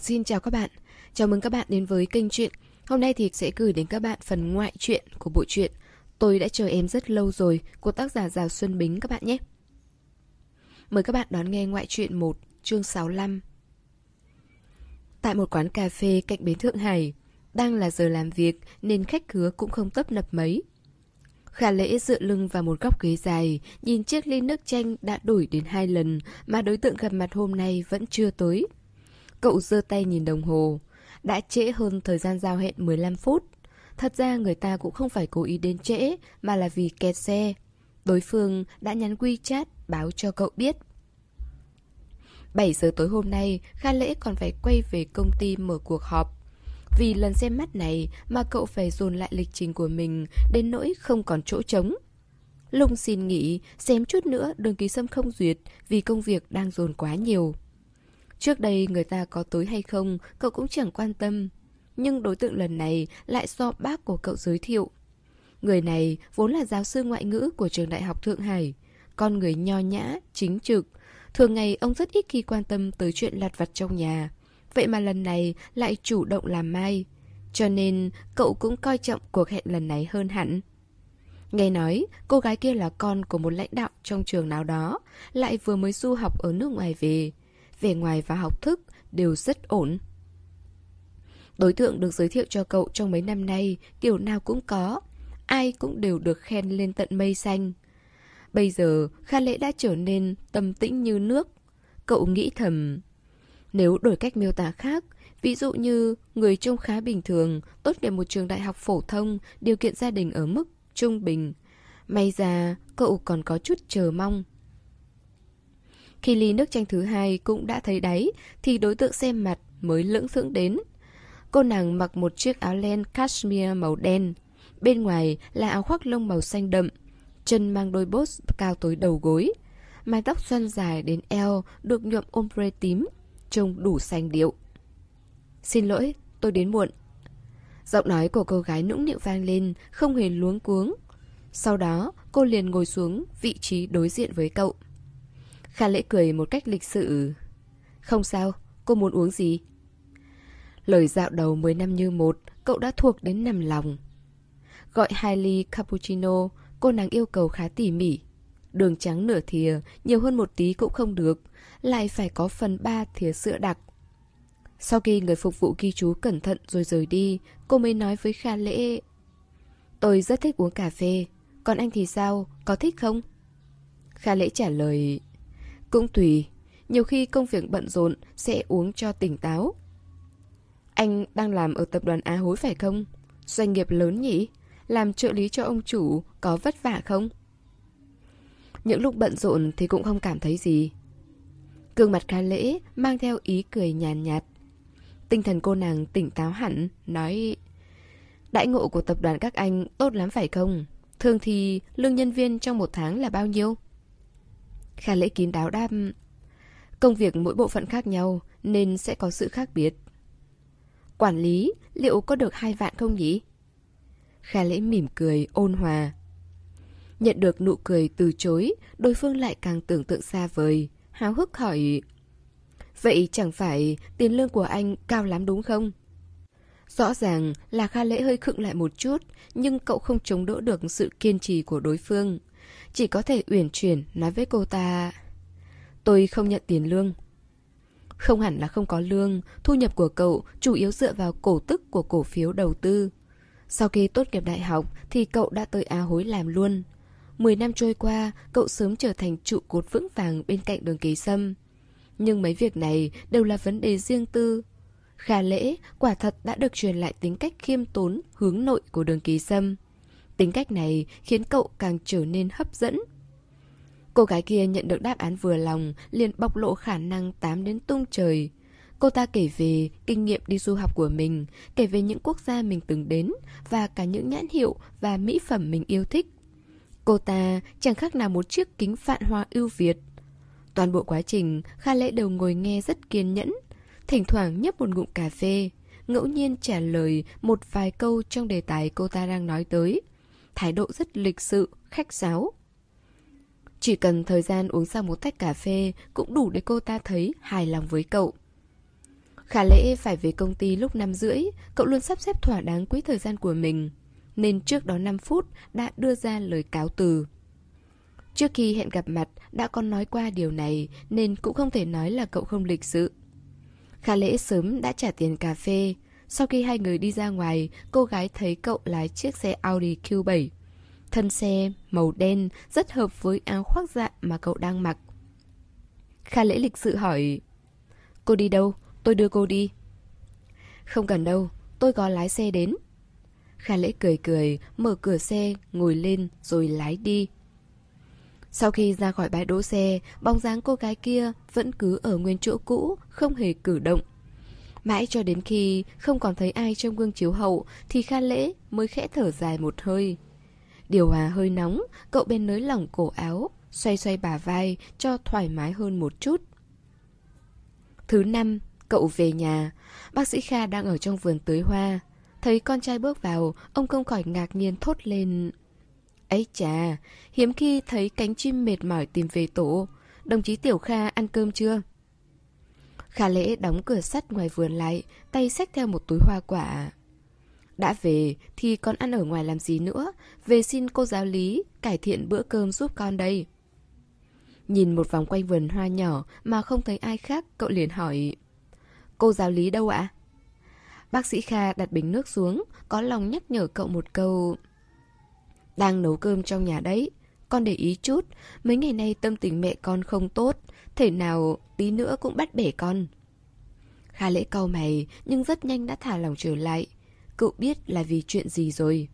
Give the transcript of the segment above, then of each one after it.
Xin chào các bạn, chào mừng các bạn đến với kênh truyện. Hôm nay thì sẽ gửi đến các bạn phần ngoại truyện của bộ truyện Tôi đã chờ em rất lâu rồi của tác giả Giào Xuân Bính các bạn nhé. Mời các bạn đón nghe ngoại truyện 1, chương 65. Tại một quán cà phê cạnh bến Thượng Hải, đang là giờ làm việc nên khách khứa cũng không tấp nập mấy. Khả lễ dựa lưng vào một góc ghế dài, nhìn chiếc ly nước chanh đã đổi đến hai lần mà đối tượng gặp mặt hôm nay vẫn chưa tới. Cậu giơ tay nhìn đồng hồ. Đã trễ hơn thời gian giao hẹn 15 phút. Thật ra người ta cũng không phải cố ý đến trễ, mà là vì kẹt xe. Đối phương đã nhắn WeChat báo cho cậu biết. 7 giờ tối hôm nay, Kha Lễ còn phải quay về công ty mở cuộc họp. Vì lần xem mắt này mà cậu phải dồn lại lịch trình của mình đến nỗi không còn chỗ trống. Lung xin nghỉ, xem chút nữa đường ký sâm không duyệt vì công việc đang dồn quá nhiều. Trước đây người ta có tới hay không, cậu cũng chẳng quan tâm. Nhưng đối tượng lần này lại do bác của cậu giới thiệu. Người này vốn là giáo sư ngoại ngữ của trường đại học Thượng Hải. Con người nho nhã, chính trực. Thường ngày ông rất ít khi quan tâm tới chuyện lặt vặt trong nhà. Vậy mà lần này lại chủ động làm mai. Cho nên cậu cũng coi trọng cuộc hẹn lần này hơn hẳn. Nghe nói, cô gái kia là con của một lãnh đạo trong trường nào đó, lại vừa mới du học ở nước ngoài về vẻ ngoài và học thức đều rất ổn. Đối tượng được giới thiệu cho cậu trong mấy năm nay kiểu nào cũng có, ai cũng đều được khen lên tận mây xanh. Bây giờ, Kha Lễ đã trở nên tâm tĩnh như nước. Cậu nghĩ thầm, nếu đổi cách miêu tả khác, ví dụ như người trông khá bình thường, tốt nghiệp một trường đại học phổ thông, điều kiện gia đình ở mức trung bình. May ra, cậu còn có chút chờ mong. Khi ly nước chanh thứ hai cũng đã thấy đáy, thì đối tượng xem mặt mới lưỡng thưởng đến. Cô nàng mặc một chiếc áo len cashmere màu đen. Bên ngoài là áo khoác lông màu xanh đậm. Chân mang đôi bốt cao tới đầu gối. Mái tóc xoăn dài đến eo được nhuộm ombre tím, trông đủ xanh điệu. Xin lỗi, tôi đến muộn. Giọng nói của cô gái nũng nịu vang lên, không hề luống cuống. Sau đó, cô liền ngồi xuống vị trí đối diện với cậu. Kha lễ cười một cách lịch sự. Không sao, cô muốn uống gì? Lời dạo đầu 10 năm như một, cậu đã thuộc đến nằm lòng. Gọi hai ly cappuccino, cô nàng yêu cầu khá tỉ mỉ. Đường trắng nửa thìa, nhiều hơn một tí cũng không được, lại phải có phần ba thìa sữa đặc. Sau khi người phục vụ ghi chú cẩn thận rồi rời đi, cô mới nói với Kha Lễ. Tôi rất thích uống cà phê, còn anh thì sao, có thích không? Kha Lễ trả lời, cũng tùy, nhiều khi công việc bận rộn sẽ uống cho tỉnh táo. Anh đang làm ở tập đoàn Á Hối phải không? Doanh nghiệp lớn nhỉ? Làm trợ lý cho ông chủ có vất vả không? Những lúc bận rộn thì cũng không cảm thấy gì. Cương mặt khá lễ mang theo ý cười nhàn nhạt, nhạt. Tinh thần cô nàng tỉnh táo hẳn, nói Đại ngộ của tập đoàn các anh tốt lắm phải không? Thường thì lương nhân viên trong một tháng là bao nhiêu? Kha lễ kín đáo đáp Công việc mỗi bộ phận khác nhau Nên sẽ có sự khác biệt Quản lý Liệu có được hai vạn không nhỉ? Kha lễ mỉm cười ôn hòa Nhận được nụ cười từ chối Đối phương lại càng tưởng tượng xa vời Háo hức hỏi Vậy chẳng phải tiền lương của anh cao lắm đúng không? Rõ ràng là Kha Lễ hơi khựng lại một chút, nhưng cậu không chống đỡ được sự kiên trì của đối phương. Chỉ có thể uyển chuyển nói với cô ta. Tôi không nhận tiền lương. Không hẳn là không có lương, Thu nhập của cậu chủ yếu dựa vào cổ tức của cổ phiếu đầu tư. Sau khi tốt nghiệp đại học Thì cậu đã tới Á hối làm luôn. Mười năm trôi qua, Cậu sớm trở thành trụ cột vững vàng bên cạnh đường ký sâm. Nhưng mấy việc này đều là vấn đề riêng tư. Khả lễ, quả thật đã được truyền lại tính cách khiêm tốn, Hướng nội của đường ký sâm. Tính cách này khiến cậu càng trở nên hấp dẫn. Cô gái kia nhận được đáp án vừa lòng, liền bộc lộ khả năng tám đến tung trời. Cô ta kể về kinh nghiệm đi du học của mình, kể về những quốc gia mình từng đến và cả những nhãn hiệu và mỹ phẩm mình yêu thích. Cô ta chẳng khác nào một chiếc kính phạn hoa ưu việt. Toàn bộ quá trình, Kha Lễ đều ngồi nghe rất kiên nhẫn, thỉnh thoảng nhấp một ngụm cà phê, ngẫu nhiên trả lời một vài câu trong đề tài cô ta đang nói tới thái độ rất lịch sự, khách sáo. Chỉ cần thời gian uống xong một tách cà phê cũng đủ để cô ta thấy hài lòng với cậu. Khả lễ phải về công ty lúc 5 rưỡi, cậu luôn sắp xếp thỏa đáng quỹ thời gian của mình. Nên trước đó 5 phút đã đưa ra lời cáo từ. Trước khi hẹn gặp mặt đã còn nói qua điều này nên cũng không thể nói là cậu không lịch sự. Khả lễ sớm đã trả tiền cà phê. Sau khi hai người đi ra ngoài, cô gái thấy cậu lái chiếc xe Audi Q7. Thân xe màu đen rất hợp với áo khoác dạ mà cậu đang mặc. Kha lễ lịch sự hỏi Cô đi đâu? Tôi đưa cô đi. Không cần đâu, tôi có lái xe đến. Kha lễ cười cười, mở cửa xe, ngồi lên rồi lái đi. Sau khi ra khỏi bãi đỗ xe, bóng dáng cô gái kia vẫn cứ ở nguyên chỗ cũ, không hề cử động. Mãi cho đến khi không còn thấy ai trong gương chiếu hậu thì Kha Lễ mới khẽ thở dài một hơi. Điều hòa hơi nóng, cậu bên nới lỏng cổ áo, xoay xoay bả vai cho thoải mái hơn một chút. Thứ năm, cậu về nhà. Bác sĩ Kha đang ở trong vườn tưới hoa. Thấy con trai bước vào, ông không khỏi ngạc nhiên thốt lên. Ấy chà, hiếm khi thấy cánh chim mệt mỏi tìm về tổ. Đồng chí Tiểu Kha ăn cơm chưa? Khả lễ đóng cửa sắt ngoài vườn lại, tay xách theo một túi hoa quả. Đã về thì con ăn ở ngoài làm gì nữa, về xin cô giáo lý cải thiện bữa cơm giúp con đây. Nhìn một vòng quanh vườn hoa nhỏ mà không thấy ai khác, cậu liền hỏi. Cô giáo lý đâu ạ? Bác sĩ Kha đặt bình nước xuống, có lòng nhắc nhở cậu một câu. Đang nấu cơm trong nhà đấy, con để ý chút, mấy ngày nay tâm tình mẹ con không tốt, thể nào tí nữa cũng bắt bể con. Kha lễ cau mày, nhưng rất nhanh đã thả lòng trở lại. Cậu biết là vì chuyện gì rồi.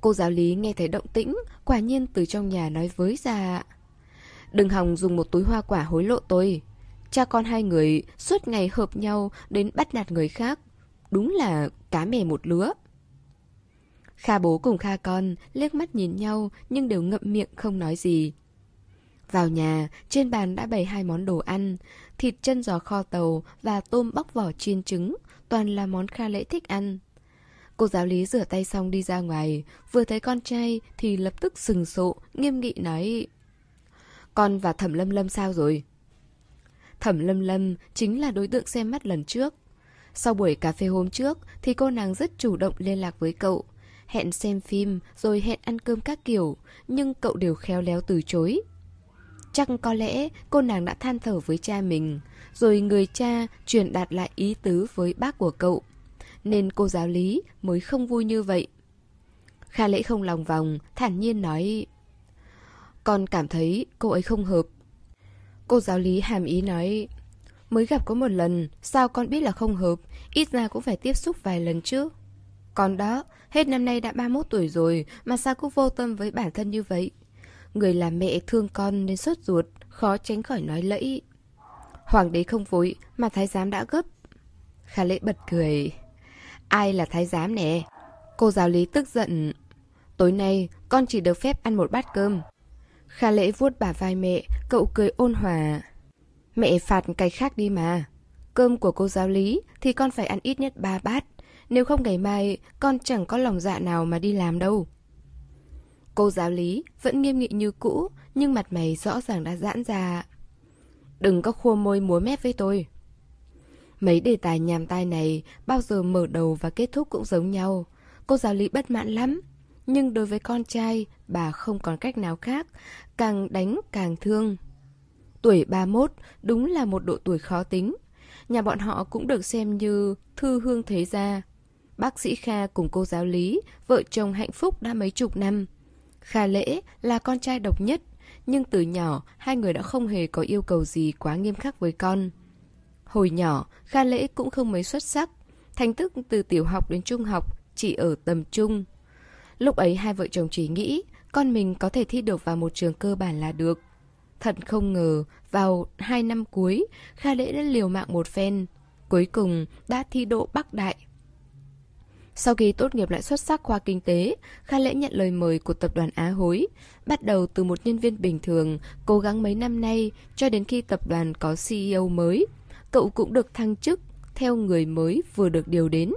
Cô giáo lý nghe thấy động tĩnh, quả nhiên từ trong nhà nói với ra... Đừng hòng dùng một túi hoa quả hối lộ tôi. Cha con hai người suốt ngày hợp nhau đến bắt nạt người khác. Đúng là cá mè một lứa. Kha bố cùng Kha con liếc mắt nhìn nhau nhưng đều ngậm miệng không nói gì. Vào nhà, trên bàn đã bày hai món đồ ăn, thịt chân giò kho tàu và tôm bóc vỏ chiên trứng, toàn là món Kha lễ thích ăn. Cô giáo lý rửa tay xong đi ra ngoài, vừa thấy con trai thì lập tức sừng sộ, nghiêm nghị nói Con và Thẩm Lâm Lâm sao rồi? Thẩm Lâm Lâm chính là đối tượng xem mắt lần trước. Sau buổi cà phê hôm trước thì cô nàng rất chủ động liên lạc với cậu, hẹn xem phim rồi hẹn ăn cơm các kiểu, nhưng cậu đều khéo léo từ chối. Chắc có lẽ cô nàng đã than thở với cha mình, rồi người cha truyền đạt lại ý tứ với bác của cậu. Nên cô giáo lý mới không vui như vậy. Kha lễ không lòng vòng, thản nhiên nói Con cảm thấy cô ấy không hợp. Cô giáo lý hàm ý nói Mới gặp có một lần, sao con biết là không hợp, ít ra cũng phải tiếp xúc vài lần chứ. Còn đó, hết năm nay đã 31 tuổi rồi mà sao cứ vô tâm với bản thân như vậy. Người làm mẹ thương con nên sốt ruột, khó tránh khỏi nói lẫy. Hoàng đế không vội mà thái giám đã gấp. Khả lễ bật cười. Ai là thái giám nè? Cô giáo lý tức giận. Tối nay con chỉ được phép ăn một bát cơm. Khả lễ vuốt bả vai mẹ, cậu cười ôn hòa. Mẹ phạt cái khác đi mà. Cơm của cô giáo lý thì con phải ăn ít nhất ba bát. Nếu không ngày mai, con chẳng có lòng dạ nào mà đi làm đâu. Cô giáo lý vẫn nghiêm nghị như cũ, nhưng mặt mày rõ ràng đã giãn ra. Đừng có khua môi múa mép với tôi. Mấy đề tài nhàm tai này bao giờ mở đầu và kết thúc cũng giống nhau. Cô giáo lý bất mãn lắm. Nhưng đối với con trai, bà không còn cách nào khác, càng đánh càng thương. Tuổi 31 đúng là một độ tuổi khó tính. Nhà bọn họ cũng được xem như thư hương thế gia. Bác sĩ Kha cùng cô giáo lý, vợ chồng hạnh phúc đã mấy chục năm. Kha Lễ là con trai độc nhất, nhưng từ nhỏ hai người đã không hề có yêu cầu gì quá nghiêm khắc với con. Hồi nhỏ, Kha Lễ cũng không mấy xuất sắc, thành tích từ tiểu học đến trung học chỉ ở tầm trung. Lúc ấy hai vợ chồng chỉ nghĩ con mình có thể thi được vào một trường cơ bản là được. Thật không ngờ, vào hai năm cuối, Kha Lễ đã liều mạng một phen. Cuối cùng đã thi đỗ Bắc Đại sau khi tốt nghiệp lại xuất sắc khoa kinh tế, Kha Lễ nhận lời mời của tập đoàn Á Hối. Bắt đầu từ một nhân viên bình thường, cố gắng mấy năm nay cho đến khi tập đoàn có CEO mới. Cậu cũng được thăng chức theo người mới vừa được điều đến.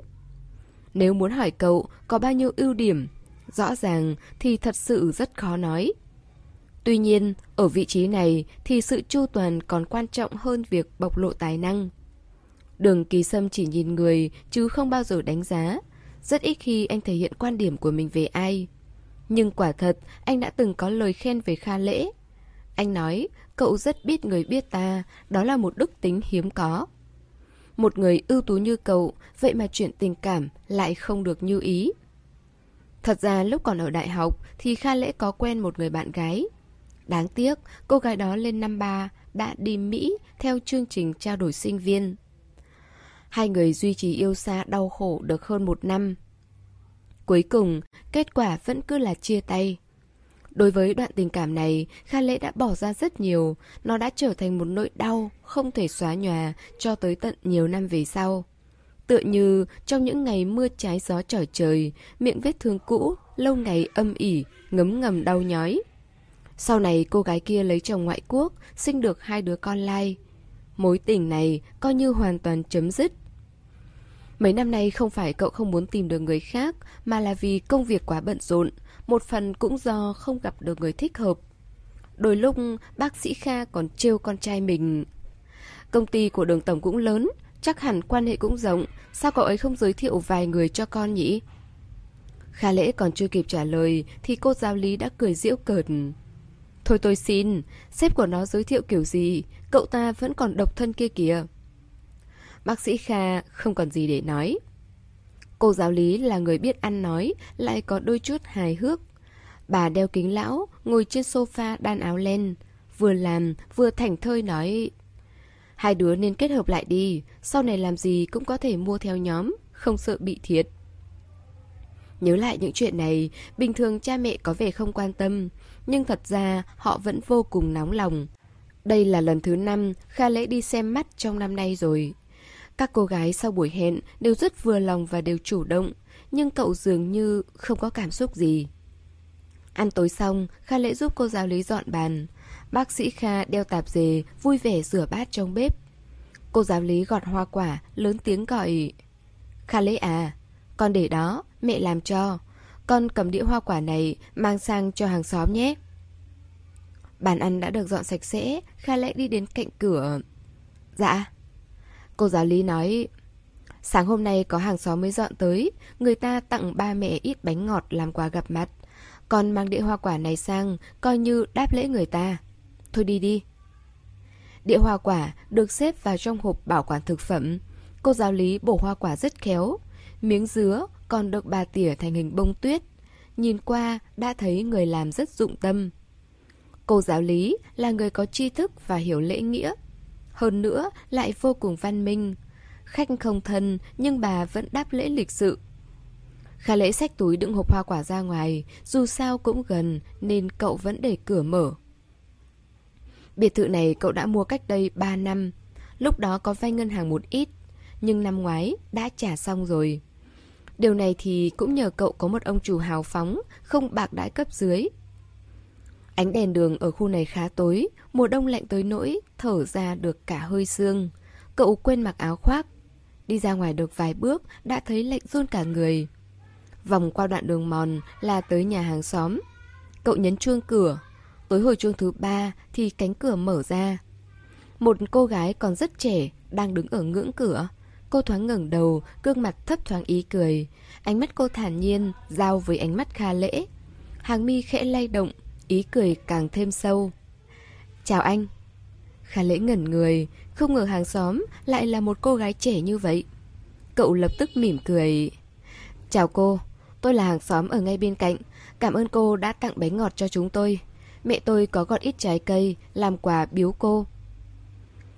Nếu muốn hỏi cậu có bao nhiêu ưu điểm, rõ ràng thì thật sự rất khó nói. Tuy nhiên, ở vị trí này thì sự chu toàn còn quan trọng hơn việc bộc lộ tài năng. Đường kỳ sâm chỉ nhìn người chứ không bao giờ đánh giá. Rất ít khi anh thể hiện quan điểm của mình về ai. Nhưng quả thật, anh đã từng có lời khen về Kha Lễ. Anh nói, cậu rất biết người biết ta, đó là một đức tính hiếm có. Một người ưu tú như cậu, vậy mà chuyện tình cảm lại không được như ý. Thật ra lúc còn ở đại học thì Kha Lễ có quen một người bạn gái. Đáng tiếc, cô gái đó lên năm ba đã đi Mỹ theo chương trình trao đổi sinh viên. Hai người duy trì yêu xa đau khổ được hơn một năm. Cuối cùng, kết quả vẫn cứ là chia tay. Đối với đoạn tình cảm này, Kha Lễ đã bỏ ra rất nhiều, nó đã trở thành một nỗi đau không thể xóa nhòa cho tới tận nhiều năm về sau. Tựa như trong những ngày mưa trái gió trở trời, miệng vết thương cũ, lâu ngày âm ỉ, ngấm ngầm đau nhói. Sau này cô gái kia lấy chồng ngoại quốc, sinh được hai đứa con lai. Mối tình này coi như hoàn toàn chấm dứt. Mấy năm nay không phải cậu không muốn tìm được người khác, mà là vì công việc quá bận rộn, một phần cũng do không gặp được người thích hợp. Đôi lúc bác sĩ Kha còn trêu con trai mình. Công ty của đường tổng cũng lớn, chắc hẳn quan hệ cũng rộng, sao cậu ấy không giới thiệu vài người cho con nhỉ? Kha lễ còn chưa kịp trả lời thì cô giáo lý đã cười giễu cợt. Thôi tôi xin, sếp của nó giới thiệu kiểu gì, cậu ta vẫn còn độc thân kia kìa. Bác sĩ Kha không còn gì để nói. Cô giáo lý là người biết ăn nói, lại có đôi chút hài hước. Bà đeo kính lão, ngồi trên sofa đan áo len. Vừa làm, vừa thảnh thơi nói... Hai đứa nên kết hợp lại đi, sau này làm gì cũng có thể mua theo nhóm, không sợ bị thiệt. Nhớ lại những chuyện này, bình thường cha mẹ có vẻ không quan tâm, nhưng thật ra họ vẫn vô cùng nóng lòng. Đây là lần thứ năm Kha Lễ đi xem mắt trong năm nay rồi. Các cô gái sau buổi hẹn đều rất vừa lòng và đều chủ động, nhưng cậu dường như không có cảm xúc gì. Ăn tối xong, Kha Lễ giúp cô giáo lý dọn bàn. Bác sĩ Kha đeo tạp dề, vui vẻ rửa bát trong bếp. Cô giáo lý gọt hoa quả, lớn tiếng gọi. Kha Lễ à, con để đó, mẹ làm cho. Con cầm đĩa hoa quả này, mang sang cho hàng xóm nhé. Bàn ăn đã được dọn sạch sẽ, Kha Lễ đi đến cạnh cửa. Dạ. Cô giáo lý nói, sáng hôm nay có hàng xóm mới dọn tới, người ta tặng ba mẹ ít bánh ngọt làm quà gặp mặt. Con mang đĩa hoa quả này sang, coi như đáp lễ người ta. Thôi đi đi. Đĩa hoa quả được xếp vào trong hộp bảo quản thực phẩm. Cô giáo lý bổ hoa quả rất khéo. Miếng dứa còn được bà tỉa thành hình bông tuyết. Nhìn qua đã thấy người làm rất dụng tâm. Cô giáo lý là người có tri thức và hiểu lễ nghĩa. Hơn nữa lại vô cùng văn minh. Khách không thân nhưng bà vẫn đáp lễ lịch sự. Khả lễ xách túi đựng hộp hoa quả ra ngoài, dù sao cũng gần nên cậu vẫn để cửa mở. Biệt thự này cậu đã mua cách đây 3 năm, lúc đó có vay ngân hàng một ít, nhưng năm ngoái đã trả xong rồi. Điều này thì cũng nhờ cậu có một ông chủ hào phóng, không bạc đãi cấp dưới. Ánh đèn đường ở khu này khá tối, mùa đông lạnh tới nỗi, thở ra được cả hơi sương. Cậu quên mặc áo khoác. Đi ra ngoài được vài bước, đã thấy lạnh run cả người. Vòng qua đoạn đường mòn là tới nhà hàng xóm. Cậu nhấn chuông cửa. Tối hồi chuông thứ ba thì cánh cửa mở ra. Một cô gái còn rất trẻ đang đứng ở ngưỡng cửa. Cô thoáng ngẩng đầu, gương mặt thấp thoáng ý cười. Ánh mắt cô thản nhiên, giao với ánh mắt kha lễ. Hàng mi khẽ lay động, ý cười càng thêm sâu. Chào anh. khả lễ ngẩn người, không ngờ hàng xóm lại là một cô gái trẻ như vậy. Cậu lập tức mỉm cười. Chào cô, tôi là hàng xóm ở ngay bên cạnh. Cảm ơn cô đã tặng bánh ngọt cho chúng tôi. Mẹ tôi có gọt ít trái cây, làm quà biếu cô.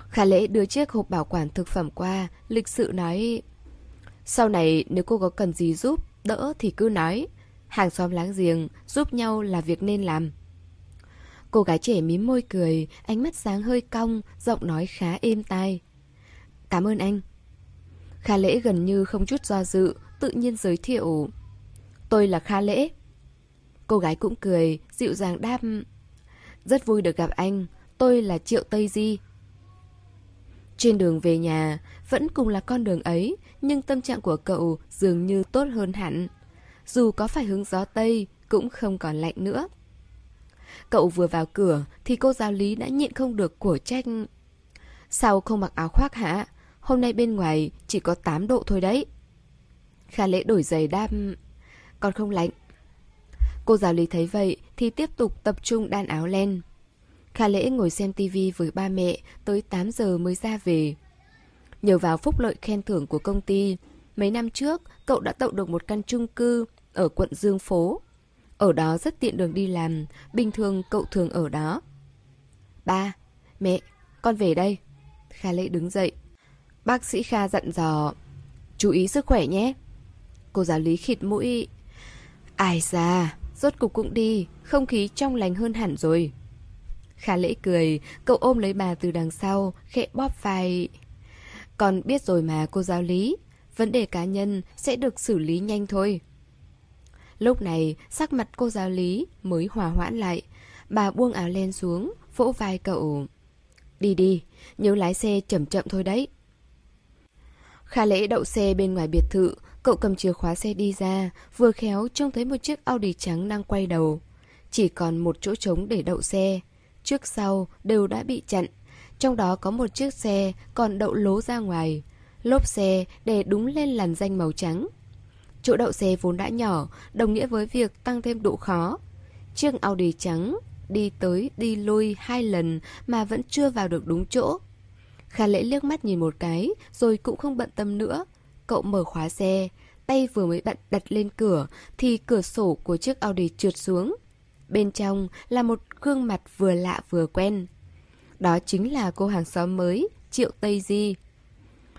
Khả lễ đưa chiếc hộp bảo quản thực phẩm qua, lịch sự nói Sau này nếu cô có cần gì giúp, đỡ thì cứ nói Hàng xóm láng giềng, giúp nhau là việc nên làm Cô gái trẻ mím môi cười, ánh mắt sáng hơi cong, giọng nói khá êm tai Cảm ơn anh Kha lễ gần như không chút do dự, tự nhiên giới thiệu Tôi là Kha lễ Cô gái cũng cười, dịu dàng đáp Rất vui được gặp anh, tôi là Triệu Tây Di trên đường về nhà, vẫn cùng là con đường ấy, nhưng tâm trạng của cậu dường như tốt hơn hẳn. Dù có phải hướng gió Tây, cũng không còn lạnh nữa. Cậu vừa vào cửa thì cô giáo lý đã nhịn không được của trách. Sao không mặc áo khoác hả? hôm nay bên ngoài chỉ có 8 độ thôi đấy. Kha lễ đổi giày đam... Còn không lạnh. Cô giáo lý thấy vậy thì tiếp tục tập trung đan áo len. Kha lễ ngồi xem tivi với ba mẹ tới 8 giờ mới ra về. Nhờ vào phúc lợi khen thưởng của công ty, mấy năm trước cậu đã tậu được một căn chung cư ở quận Dương Phố. Ở đó rất tiện đường đi làm, bình thường cậu thường ở đó. Ba, mẹ, con về đây. Kha lễ đứng dậy. Bác sĩ Kha dặn dò, chú ý sức khỏe nhé. Cô giáo lý khịt mũi. Ai ra rốt cục cũng đi, không khí trong lành hơn hẳn rồi. kha lễ cười, cậu ôm lấy bà từ đằng sau, khẽ bóp vai. Con biết rồi mà cô giáo lý, vấn đề cá nhân sẽ được xử lý nhanh thôi. Lúc này, sắc mặt cô giáo lý mới hòa hoãn lại. Bà buông áo len xuống, vỗ vai cậu. Đi đi, nhớ lái xe chậm chậm thôi đấy. Khả lễ đậu xe bên ngoài biệt thự, cậu cầm chìa khóa xe đi ra, vừa khéo trông thấy một chiếc Audi trắng đang quay đầu. Chỉ còn một chỗ trống để đậu xe. Trước sau đều đã bị chặn. Trong đó có một chiếc xe còn đậu lố ra ngoài. Lốp xe để đúng lên làn danh màu trắng. Chỗ đậu xe vốn đã nhỏ, đồng nghĩa với việc tăng thêm độ khó. Chiếc Audi trắng đi tới đi lui hai lần mà vẫn chưa vào được đúng chỗ. Kha lễ liếc mắt nhìn một cái, rồi cũng không bận tâm nữa. Cậu mở khóa xe, tay vừa mới bận đặt lên cửa, thì cửa sổ của chiếc Audi trượt xuống. Bên trong là một gương mặt vừa lạ vừa quen. Đó chính là cô hàng xóm mới, Triệu Tây Di.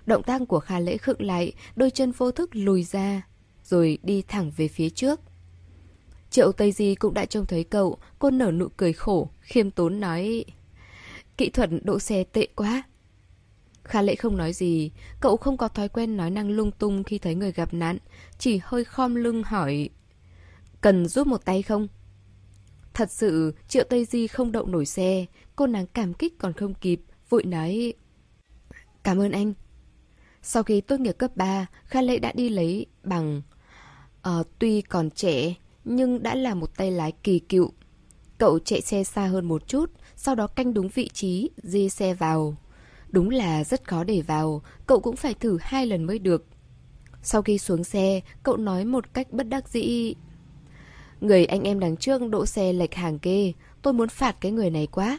Động tác của Kha lễ khựng lại, đôi chân vô thức lùi ra, rồi đi thẳng về phía trước. Triệu Tây Di cũng đã trông thấy cậu, cô nở nụ cười khổ, khiêm tốn nói Kỹ thuật đỗ xe tệ quá. Kha lệ không nói gì, cậu không có thói quen nói năng lung tung khi thấy người gặp nạn, chỉ hơi khom lưng hỏi Cần giúp một tay không? Thật sự, Triệu Tây Di không đậu nổi xe, cô nàng cảm kích còn không kịp, vội nói Cảm ơn anh. Sau khi tốt nghiệp cấp 3, Kha Lệ đã đi lấy bằng À, Tuy còn trẻ, nhưng đã là một tay lái kỳ cựu. Cậu chạy xe xa hơn một chút, sau đó canh đúng vị trí, di xe vào. Đúng là rất khó để vào, cậu cũng phải thử hai lần mới được. Sau khi xuống xe, cậu nói một cách bất đắc dĩ. Người anh em đằng trước đỗ xe lệch hàng kê, tôi muốn phạt cái người này quá.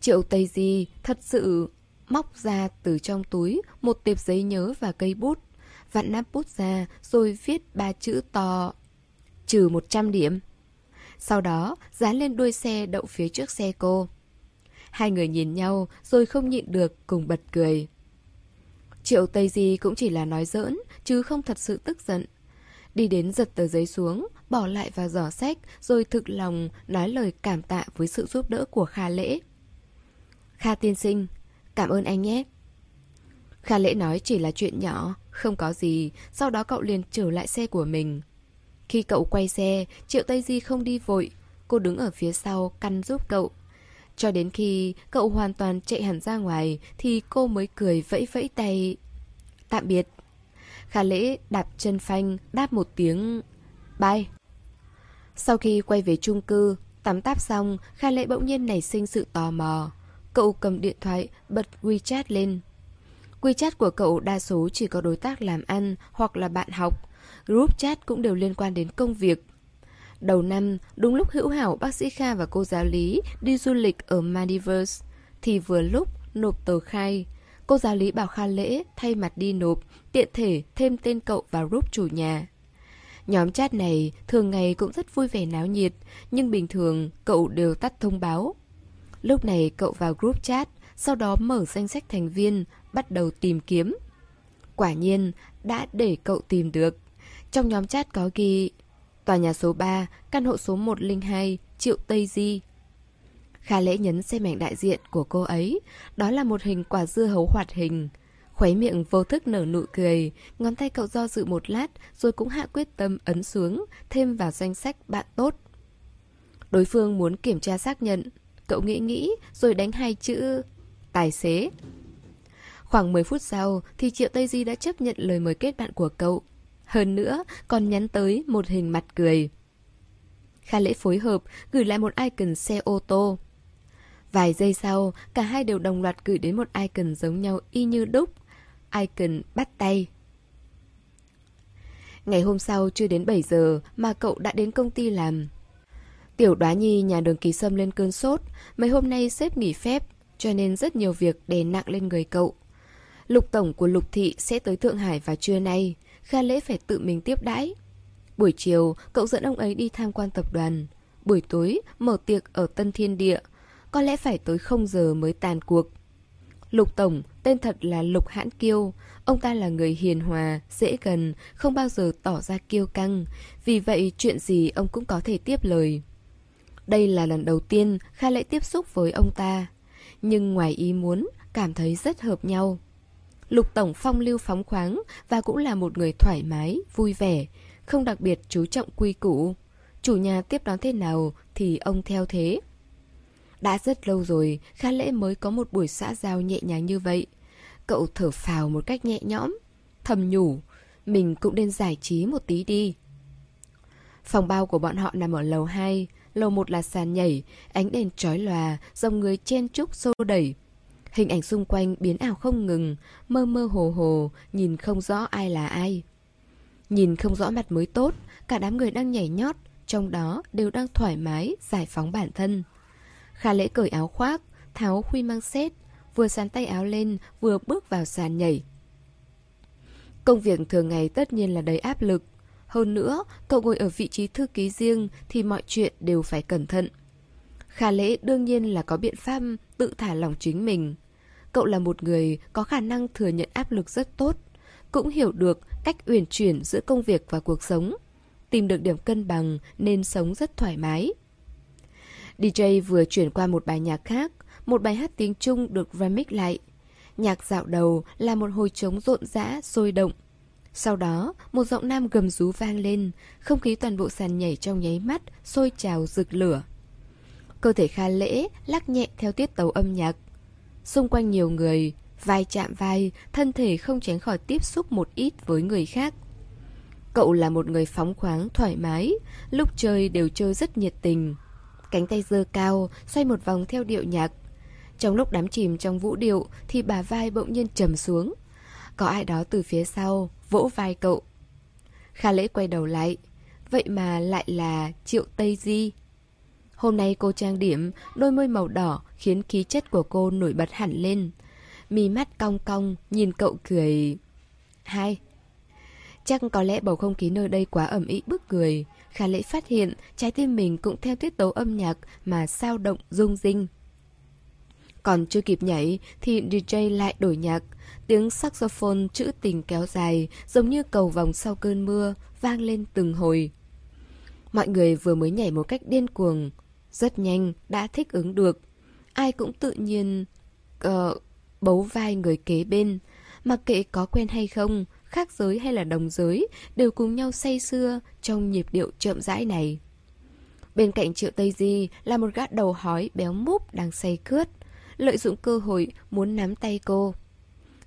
Triệu Tây Di thật sự móc ra từ trong túi một tệp giấy nhớ và cây bút. Vặn nắp bút ra rồi viết ba chữ to trừ 100 điểm. Sau đó, dán lên đuôi xe đậu phía trước xe cô. Hai người nhìn nhau rồi không nhịn được cùng bật cười. Triệu Tây Di cũng chỉ là nói giỡn, chứ không thật sự tức giận. Đi đến giật tờ giấy xuống, bỏ lại vào giỏ sách, rồi thực lòng nói lời cảm tạ với sự giúp đỡ của Kha Lễ. Kha tiên sinh, cảm ơn anh nhé. Kha Lễ nói chỉ là chuyện nhỏ, không có gì, sau đó cậu liền trở lại xe của mình. Khi cậu quay xe, Triệu Tây Di không đi vội. Cô đứng ở phía sau căn giúp cậu. Cho đến khi cậu hoàn toàn chạy hẳn ra ngoài thì cô mới cười vẫy vẫy tay. Tạm biệt. Khả lễ đạp chân phanh đáp một tiếng bye. Sau khi quay về chung cư, tắm táp xong, Kha Lễ bỗng nhiên nảy sinh sự tò mò. Cậu cầm điện thoại, bật WeChat lên. Quy chat của cậu đa số chỉ có đối tác làm ăn hoặc là bạn học, group chat cũng đều liên quan đến công việc. Đầu năm, đúng lúc hữu hảo bác sĩ Kha và cô giáo lý đi du lịch ở Maldives, thì vừa lúc nộp tờ khai. Cô giáo lý bảo Kha lễ thay mặt đi nộp, tiện thể thêm tên cậu vào group chủ nhà. Nhóm chat này thường ngày cũng rất vui vẻ náo nhiệt, nhưng bình thường cậu đều tắt thông báo. Lúc này cậu vào group chat, sau đó mở danh sách thành viên, bắt đầu tìm kiếm. Quả nhiên, đã để cậu tìm được. Trong nhóm chat có ghi Tòa nhà số 3, căn hộ số 102, Triệu Tây Di. Kha lễ nhấn xem ảnh đại diện của cô ấy. Đó là một hình quả dưa hấu hoạt hình. Khuấy miệng vô thức nở nụ cười, ngón tay cậu do dự một lát rồi cũng hạ quyết tâm ấn xuống, thêm vào danh sách bạn tốt. Đối phương muốn kiểm tra xác nhận, cậu nghĩ nghĩ rồi đánh hai chữ tài xế. Khoảng 10 phút sau thì Triệu Tây Di đã chấp nhận lời mời kết bạn của cậu. Hơn nữa, còn nhắn tới một hình mặt cười. Kha lễ phối hợp, gửi lại một icon xe ô tô. Vài giây sau, cả hai đều đồng loạt gửi đến một icon giống nhau y như đúc. Icon bắt tay. Ngày hôm sau chưa đến 7 giờ mà cậu đã đến công ty làm. Tiểu đoá nhi nhà đường kỳ sâm lên cơn sốt, mấy hôm nay sếp nghỉ phép, cho nên rất nhiều việc đè nặng lên người cậu. Lục tổng của Lục Thị sẽ tới Thượng Hải vào trưa nay, Kha Lễ phải tự mình tiếp đãi. Buổi chiều, cậu dẫn ông ấy đi tham quan tập đoàn. Buổi tối, mở tiệc ở Tân Thiên Địa. Có lẽ phải tới không giờ mới tàn cuộc. Lục Tổng, tên thật là Lục Hãn Kiêu. Ông ta là người hiền hòa, dễ gần, không bao giờ tỏ ra kiêu căng. Vì vậy, chuyện gì ông cũng có thể tiếp lời. Đây là lần đầu tiên Kha Lễ tiếp xúc với ông ta. Nhưng ngoài ý muốn, cảm thấy rất hợp nhau. Lục Tổng phong lưu phóng khoáng và cũng là một người thoải mái, vui vẻ, không đặc biệt chú trọng quy củ. Chủ nhà tiếp đón thế nào thì ông theo thế. Đã rất lâu rồi, Kha Lễ mới có một buổi xã giao nhẹ nhàng như vậy. Cậu thở phào một cách nhẹ nhõm, thầm nhủ, mình cũng nên giải trí một tí đi. Phòng bao của bọn họ nằm ở lầu 2, lầu 1 là sàn nhảy, ánh đèn chói lòa, dòng người chen chúc xô đẩy. Hình ảnh xung quanh biến ảo không ngừng, mơ mơ hồ hồ, nhìn không rõ ai là ai. Nhìn không rõ mặt mới tốt, cả đám người đang nhảy nhót, trong đó đều đang thoải mái, giải phóng bản thân. Kha lễ cởi áo khoác, tháo khuy mang xét, vừa sán tay áo lên, vừa bước vào sàn nhảy. Công việc thường ngày tất nhiên là đầy áp lực. Hơn nữa, cậu ngồi ở vị trí thư ký riêng thì mọi chuyện đều phải cẩn thận. Khả lễ đương nhiên là có biện pháp tự thả lòng chính mình. Cậu là một người có khả năng thừa nhận áp lực rất tốt, cũng hiểu được cách uyển chuyển giữa công việc và cuộc sống, tìm được điểm cân bằng nên sống rất thoải mái. DJ vừa chuyển qua một bài nhạc khác, một bài hát tiếng Trung được remix lại. Nhạc dạo đầu là một hồi trống rộn rã, sôi động. Sau đó, một giọng nam gầm rú vang lên, không khí toàn bộ sàn nhảy trong nháy mắt, sôi trào rực lửa. Cơ thể Kha Lễ lắc nhẹ theo tiết tấu âm nhạc. Xung quanh nhiều người, vai chạm vai, thân thể không tránh khỏi tiếp xúc một ít với người khác. Cậu là một người phóng khoáng, thoải mái, lúc chơi đều chơi rất nhiệt tình. Cánh tay dơ cao, xoay một vòng theo điệu nhạc. Trong lúc đắm chìm trong vũ điệu thì bà vai bỗng nhiên trầm xuống. Có ai đó từ phía sau, vỗ vai cậu. Kha lễ quay đầu lại. Vậy mà lại là Triệu Tây Di. Hôm nay cô trang điểm, đôi môi màu đỏ khiến khí chất của cô nổi bật hẳn lên. mí mắt cong cong, nhìn cậu cười. Hai. Chắc có lẽ bầu không khí nơi đây quá ẩm ý bức cười. Khả lễ phát hiện trái tim mình cũng theo tiết tấu âm nhạc mà sao động rung rinh. Còn chưa kịp nhảy thì DJ lại đổi nhạc. Tiếng saxophone trữ tình kéo dài giống như cầu vòng sau cơn mưa vang lên từng hồi. Mọi người vừa mới nhảy một cách điên cuồng, rất nhanh đã thích ứng được. Ai cũng tự nhiên uh, bấu vai người kế bên. Mặc kệ có quen hay không, khác giới hay là đồng giới, đều cùng nhau say sưa trong nhịp điệu chậm rãi này. Bên cạnh Triệu Tây Di là một gã đầu hói béo múp đang say cướt, lợi dụng cơ hội muốn nắm tay cô.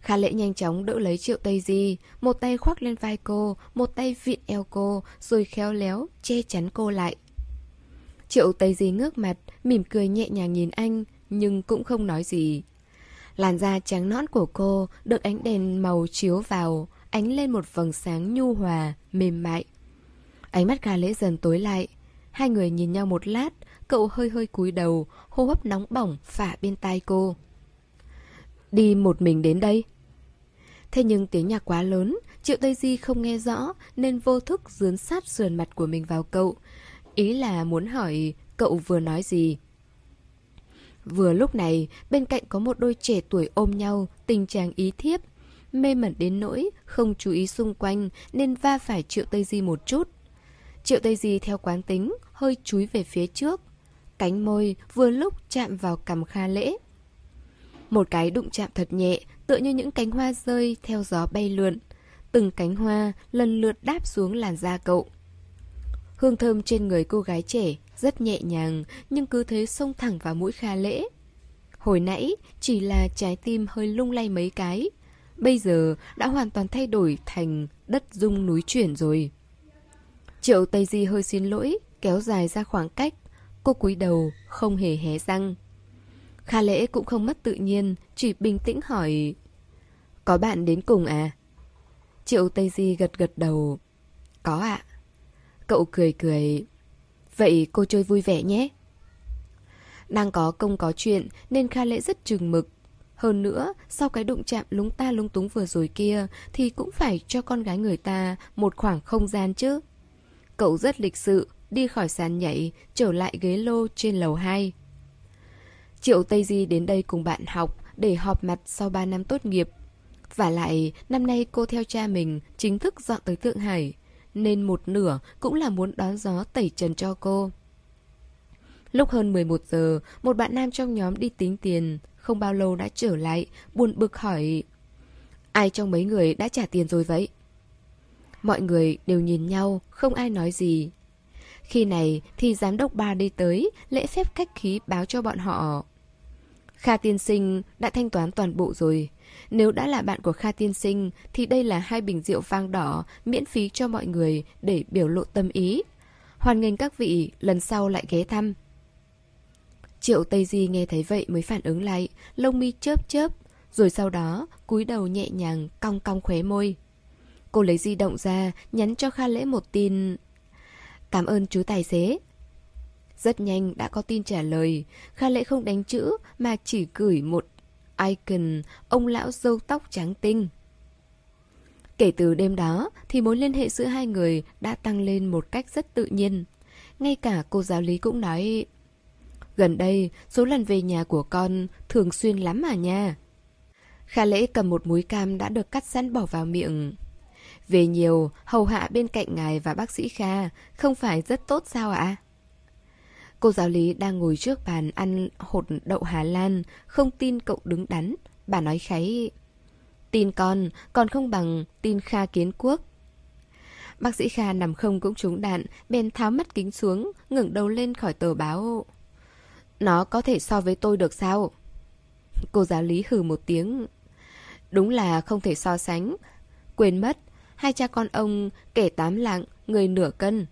Kha lệ nhanh chóng đỡ lấy Triệu Tây Di, một tay khoác lên vai cô, một tay vịn eo cô, rồi khéo léo, che chắn cô lại. Triệu Tây Di ngước mặt, mỉm cười nhẹ nhàng nhìn anh, nhưng cũng không nói gì. Làn da trắng nõn của cô được ánh đèn màu chiếu vào, ánh lên một vầng sáng nhu hòa, mềm mại. Ánh mắt gà lễ dần tối lại. Hai người nhìn nhau một lát, cậu hơi hơi cúi đầu, hô hấp nóng bỏng phả bên tai cô. Đi một mình đến đây. Thế nhưng tiếng nhạc quá lớn, Triệu Tây Di không nghe rõ nên vô thức dướn sát sườn mặt của mình vào cậu, Ý là muốn hỏi cậu vừa nói gì. Vừa lúc này, bên cạnh có một đôi trẻ tuổi ôm nhau, tình trạng ý thiếp. Mê mẩn đến nỗi, không chú ý xung quanh nên va phải Triệu Tây Di một chút. Triệu Tây Di theo quán tính, hơi chúi về phía trước. Cánh môi vừa lúc chạm vào cằm Kha Lễ. Một cái đụng chạm thật nhẹ, tựa như những cánh hoa rơi theo gió bay lượn. Từng cánh hoa lần lượt đáp xuống làn da cậu. Hương thơm trên người cô gái trẻ rất nhẹ nhàng nhưng cứ thế xông thẳng vào mũi Kha Lễ. Hồi nãy chỉ là trái tim hơi lung lay mấy cái, bây giờ đã hoàn toàn thay đổi thành đất rung núi chuyển rồi. Triệu Tây Di hơi xin lỗi, kéo dài ra khoảng cách, cô cúi đầu không hề hé răng. Kha lễ cũng không mất tự nhiên, chỉ bình tĩnh hỏi. Có bạn đến cùng à? Triệu Tây Di gật gật đầu. Có ạ. Cậu cười cười. Vậy cô chơi vui vẻ nhé. Đang có công có chuyện nên Kha Lễ rất chừng mực. Hơn nữa, sau cái đụng chạm lúng ta lúng túng vừa rồi kia thì cũng phải cho con gái người ta một khoảng không gian chứ. Cậu rất lịch sự, đi khỏi sàn nhảy, trở lại ghế lô trên lầu 2. Triệu Tây Di đến đây cùng bạn học để họp mặt sau 3 năm tốt nghiệp. Và lại, năm nay cô theo cha mình chính thức dọn tới Thượng Hải, nên một nửa cũng là muốn đón gió tẩy trần cho cô. Lúc hơn 11 giờ, một bạn nam trong nhóm đi tính tiền, không bao lâu đã trở lại, buồn bực hỏi Ai trong mấy người đã trả tiền rồi vậy? Mọi người đều nhìn nhau, không ai nói gì. Khi này thì giám đốc ba đi tới, lễ phép cách khí báo cho bọn họ. Kha tiên sinh đã thanh toán toàn bộ rồi. Nếu đã là bạn của Kha tiên sinh thì đây là hai bình rượu vang đỏ miễn phí cho mọi người để biểu lộ tâm ý. Hoan nghênh các vị lần sau lại ghé thăm. Triệu Tây Di nghe thấy vậy mới phản ứng lại, lông mi chớp chớp, rồi sau đó cúi đầu nhẹ nhàng cong cong khóe môi. Cô lấy di động ra, nhắn cho Kha Lễ một tin. Cảm ơn chú tài xế. Rất nhanh đã có tin trả lời, Kha Lễ không đánh chữ mà chỉ gửi một icon ông lão râu tóc trắng tinh. Kể từ đêm đó thì mối liên hệ giữa hai người đã tăng lên một cách rất tự nhiên. Ngay cả cô giáo lý cũng nói Gần đây, số lần về nhà của con thường xuyên lắm mà nha. Kha lễ cầm một múi cam đã được cắt sẵn bỏ vào miệng. Về nhiều, hầu hạ bên cạnh ngài và bác sĩ Kha, không phải rất tốt sao ạ? Cô giáo lý đang ngồi trước bàn ăn hột đậu Hà Lan, không tin cậu đứng đắn. Bà nói kháy, tin con, còn không bằng tin Kha kiến quốc. Bác sĩ Kha nằm không cũng trúng đạn, bèn tháo mắt kính xuống, ngẩng đầu lên khỏi tờ báo. Nó có thể so với tôi được sao? Cô giáo lý hừ một tiếng. Đúng là không thể so sánh. Quên mất, hai cha con ông kể tám lạng, người nửa cân.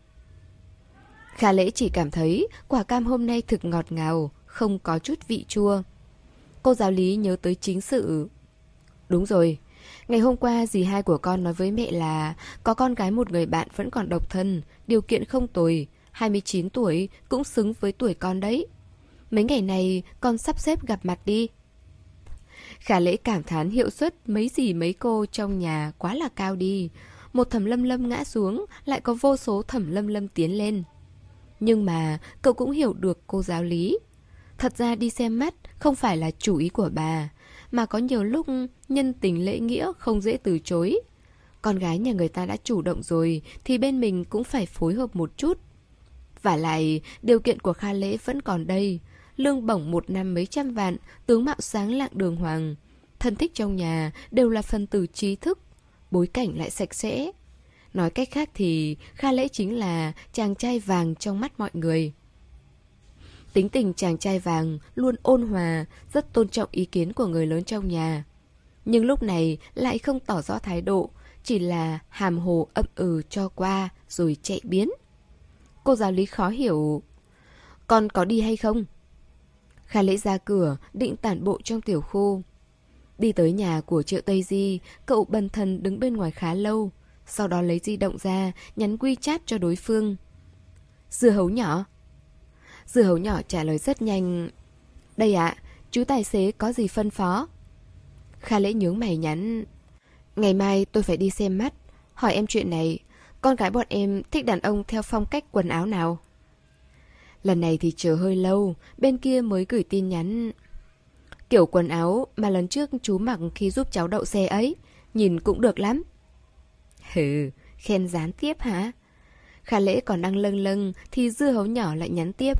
Khả lễ chỉ cảm thấy quả cam hôm nay thực ngọt ngào, không có chút vị chua. Cô giáo lý nhớ tới chính sự. Đúng rồi, ngày hôm qua dì hai của con nói với mẹ là có con gái một người bạn vẫn còn độc thân, điều kiện không tồi, 29 tuổi cũng xứng với tuổi con đấy. Mấy ngày này con sắp xếp gặp mặt đi. Khả lễ cảm thán hiệu suất mấy gì mấy cô trong nhà quá là cao đi. Một thẩm lâm lâm ngã xuống, lại có vô số thẩm lâm lâm tiến lên. Nhưng mà cậu cũng hiểu được cô giáo lý. Thật ra đi xem mắt không phải là chủ ý của bà, mà có nhiều lúc nhân tình lễ nghĩa không dễ từ chối. Con gái nhà người ta đã chủ động rồi thì bên mình cũng phải phối hợp một chút. Và lại, điều kiện của Kha Lễ vẫn còn đây lương bổng một năm mấy trăm vạn, tướng mạo sáng lạng đường hoàng. Thân thích trong nhà đều là phần tử trí thức, bối cảnh lại sạch sẽ. Nói cách khác thì Kha Lễ chính là chàng trai vàng trong mắt mọi người. Tính tình chàng trai vàng luôn ôn hòa, rất tôn trọng ý kiến của người lớn trong nhà. Nhưng lúc này lại không tỏ rõ thái độ, chỉ là hàm hồ ậm ừ cho qua rồi chạy biến. Cô giáo lý khó hiểu. Con có đi hay không? Kha lễ ra cửa, định tản bộ trong tiểu khu. Đi tới nhà của Triệu Tây Di, cậu bần thần đứng bên ngoài khá lâu. Sau đó lấy di động ra, nhắn quy chat cho đối phương. Dưa hấu nhỏ. Dưa hấu nhỏ trả lời rất nhanh. Đây ạ, chú tài xế có gì phân phó? Kha lễ nhướng mày nhắn. Ngày mai tôi phải đi xem mắt. Hỏi em chuyện này, con gái bọn em thích đàn ông theo phong cách quần áo nào? Lần này thì chờ hơi lâu, bên kia mới gửi tin nhắn. Kiểu quần áo mà lần trước chú mặc khi giúp cháu đậu xe ấy, nhìn cũng được lắm. Hừ, khen gián tiếp hả? Khả lễ còn đang lâng lâng thì dưa hấu nhỏ lại nhắn tiếp.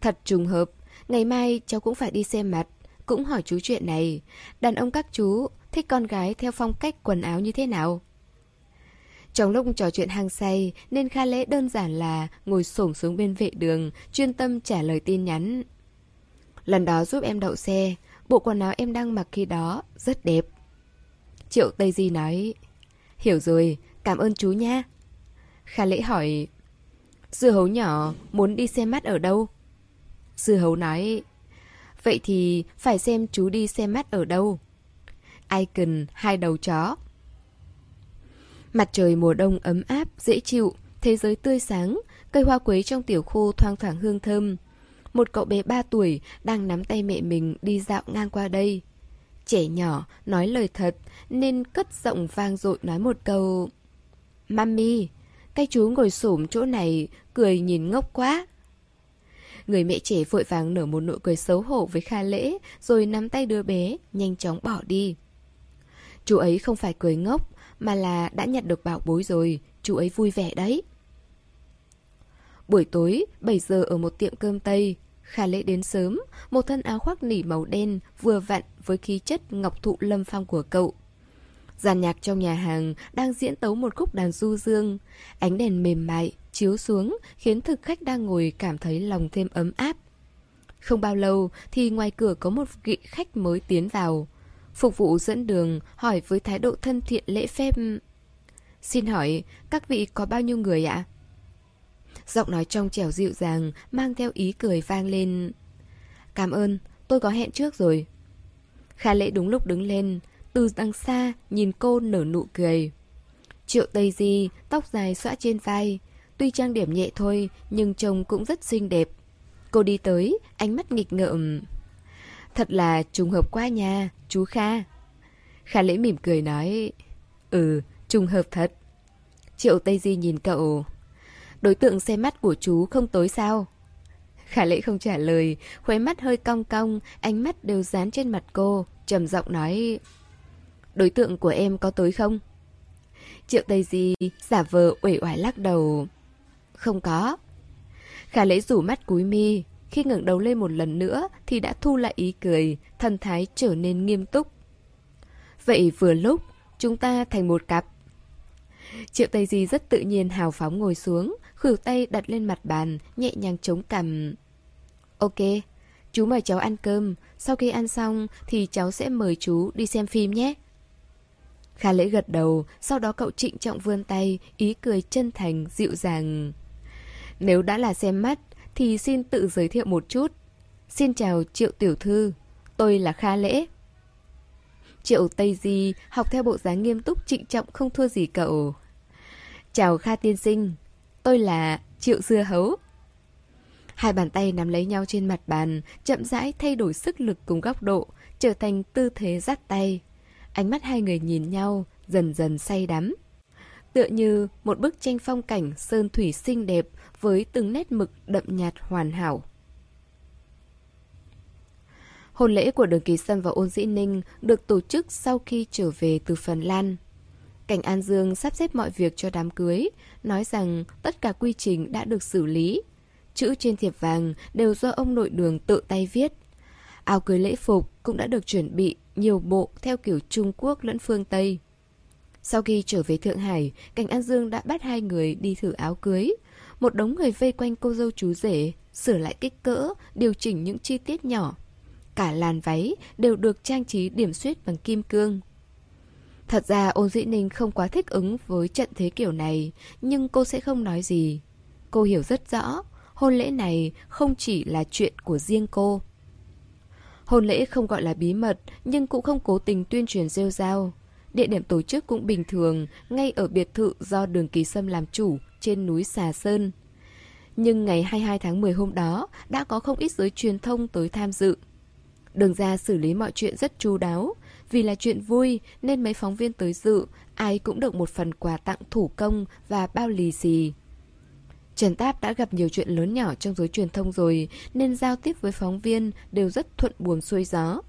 Thật trùng hợp, ngày mai cháu cũng phải đi xem mặt, cũng hỏi chú chuyện này. Đàn ông các chú thích con gái theo phong cách quần áo như thế nào? Trong lúc trò chuyện hang say nên Kha Lễ đơn giản là ngồi xổm xuống bên vệ đường, chuyên tâm trả lời tin nhắn. Lần đó giúp em đậu xe, bộ quần áo em đang mặc khi đó rất đẹp. Triệu Tây Di nói, hiểu rồi, cảm ơn chú nha. Kha Lễ hỏi, dưa hấu nhỏ muốn đi xem mắt ở đâu? Dưa hấu nói, Vậy thì phải xem chú đi xem mắt ở đâu. Icon hai đầu chó. Mặt trời mùa đông ấm áp, dễ chịu, thế giới tươi sáng, cây hoa quế trong tiểu khu thoang thoảng hương thơm. Một cậu bé 3 tuổi đang nắm tay mẹ mình đi dạo ngang qua đây. Trẻ nhỏ, nói lời thật, nên cất giọng vang dội nói một câu. Mami, cái chú ngồi xổm chỗ này, cười nhìn ngốc quá. Người mẹ trẻ vội vàng nở một nụ cười xấu hổ với Kha Lễ, rồi nắm tay đứa bé, nhanh chóng bỏ đi. Chú ấy không phải cười ngốc, mà là đã nhặt được bảo bối rồi, chú ấy vui vẻ đấy. Buổi tối, 7 giờ ở một tiệm cơm Tây, Kha Lễ đến sớm, một thân áo khoác nỉ màu đen vừa vặn với khí chất ngọc thụ lâm phong của cậu. Giàn nhạc trong nhà hàng đang diễn tấu một khúc đàn du dương. Ánh đèn mềm mại, chiếu xuống khiến thực khách đang ngồi cảm thấy lòng thêm ấm áp. Không bao lâu thì ngoài cửa có một vị khách mới tiến vào. Phục vụ dẫn đường hỏi với thái độ thân thiện lễ phép. Xin hỏi, các vị có bao nhiêu người ạ? Giọng nói trong trẻo dịu dàng, mang theo ý cười vang lên. Cảm ơn, tôi có hẹn trước rồi. Khả lễ đúng lúc đứng lên, từ đằng xa nhìn cô nở nụ cười. Triệu Tây Di, tóc dài xõa trên vai. Tuy trang điểm nhẹ thôi, nhưng trông cũng rất xinh đẹp. Cô đi tới, ánh mắt nghịch ngợm. Thật là trùng hợp quá nha, chú Kha. Kha lễ mỉm cười nói. Ừ, trùng hợp thật. Triệu Tây Di nhìn cậu. Đối tượng xem mắt của chú không tối sao? Khả lễ không trả lời, khóe mắt hơi cong cong, ánh mắt đều dán trên mặt cô, trầm giọng nói... Đối tượng của em có tới không? Triệu Tây Di giả vờ uể oải lắc đầu. Không có. Khả lễ rủ mắt cúi mi, khi ngẩng đầu lên một lần nữa thì đã thu lại ý cười, thần thái trở nên nghiêm túc. Vậy vừa lúc, chúng ta thành một cặp. Triệu Tây Di rất tự nhiên hào phóng ngồi xuống, khử tay đặt lên mặt bàn, nhẹ nhàng chống cằm. Ok, chú mời cháu ăn cơm, sau khi ăn xong thì cháu sẽ mời chú đi xem phim nhé. Kha lễ gật đầu, sau đó cậu trịnh trọng vươn tay, ý cười chân thành, dịu dàng. Nếu đã là xem mắt, thì xin tự giới thiệu một chút. Xin chào Triệu Tiểu Thư, tôi là Kha Lễ. Triệu Tây Di học theo bộ dáng nghiêm túc trịnh trọng không thua gì cậu. Chào Kha Tiên Sinh, tôi là Triệu Dưa Hấu. Hai bàn tay nắm lấy nhau trên mặt bàn, chậm rãi thay đổi sức lực cùng góc độ, trở thành tư thế dắt tay. Ánh mắt hai người nhìn nhau, dần dần say đắm. Tựa như một bức tranh phong cảnh sơn thủy xinh đẹp với từng nét mực đậm nhạt hoàn hảo. Hôn lễ của Đường Kỳ Sâm và Ôn Dĩ Ninh được tổ chức sau khi trở về từ Phần Lan. Cảnh An Dương sắp xếp mọi việc cho đám cưới, nói rằng tất cả quy trình đã được xử lý. Chữ trên thiệp vàng đều do ông nội đường tự tay viết. Áo cưới lễ phục cũng đã được chuẩn bị nhiều bộ theo kiểu Trung Quốc lẫn phương Tây. Sau khi trở về Thượng Hải, Cảnh An Dương đã bắt hai người đi thử áo cưới. Một đống người vây quanh cô dâu chú rể, sửa lại kích cỡ, điều chỉnh những chi tiết nhỏ. Cả làn váy đều được trang trí điểm xuyết bằng kim cương. Thật ra ôn dĩ ninh không quá thích ứng với trận thế kiểu này, nhưng cô sẽ không nói gì. Cô hiểu rất rõ, hôn lễ này không chỉ là chuyện của riêng cô. Hôn lễ không gọi là bí mật, nhưng cũng không cố tình tuyên truyền rêu rao. Địa điểm tổ chức cũng bình thường, ngay ở biệt thự do đường Kỳ Sâm làm chủ, trên núi Xà Sơn. Nhưng ngày 22 tháng 10 hôm đó, đã có không ít giới truyền thông tới tham dự. Đường ra xử lý mọi chuyện rất chu đáo. Vì là chuyện vui nên mấy phóng viên tới dự, ai cũng được một phần quà tặng thủ công và bao lì xì. Trần Táp đã gặp nhiều chuyện lớn nhỏ trong giới truyền thông rồi nên giao tiếp với phóng viên đều rất thuận buồm xuôi gió.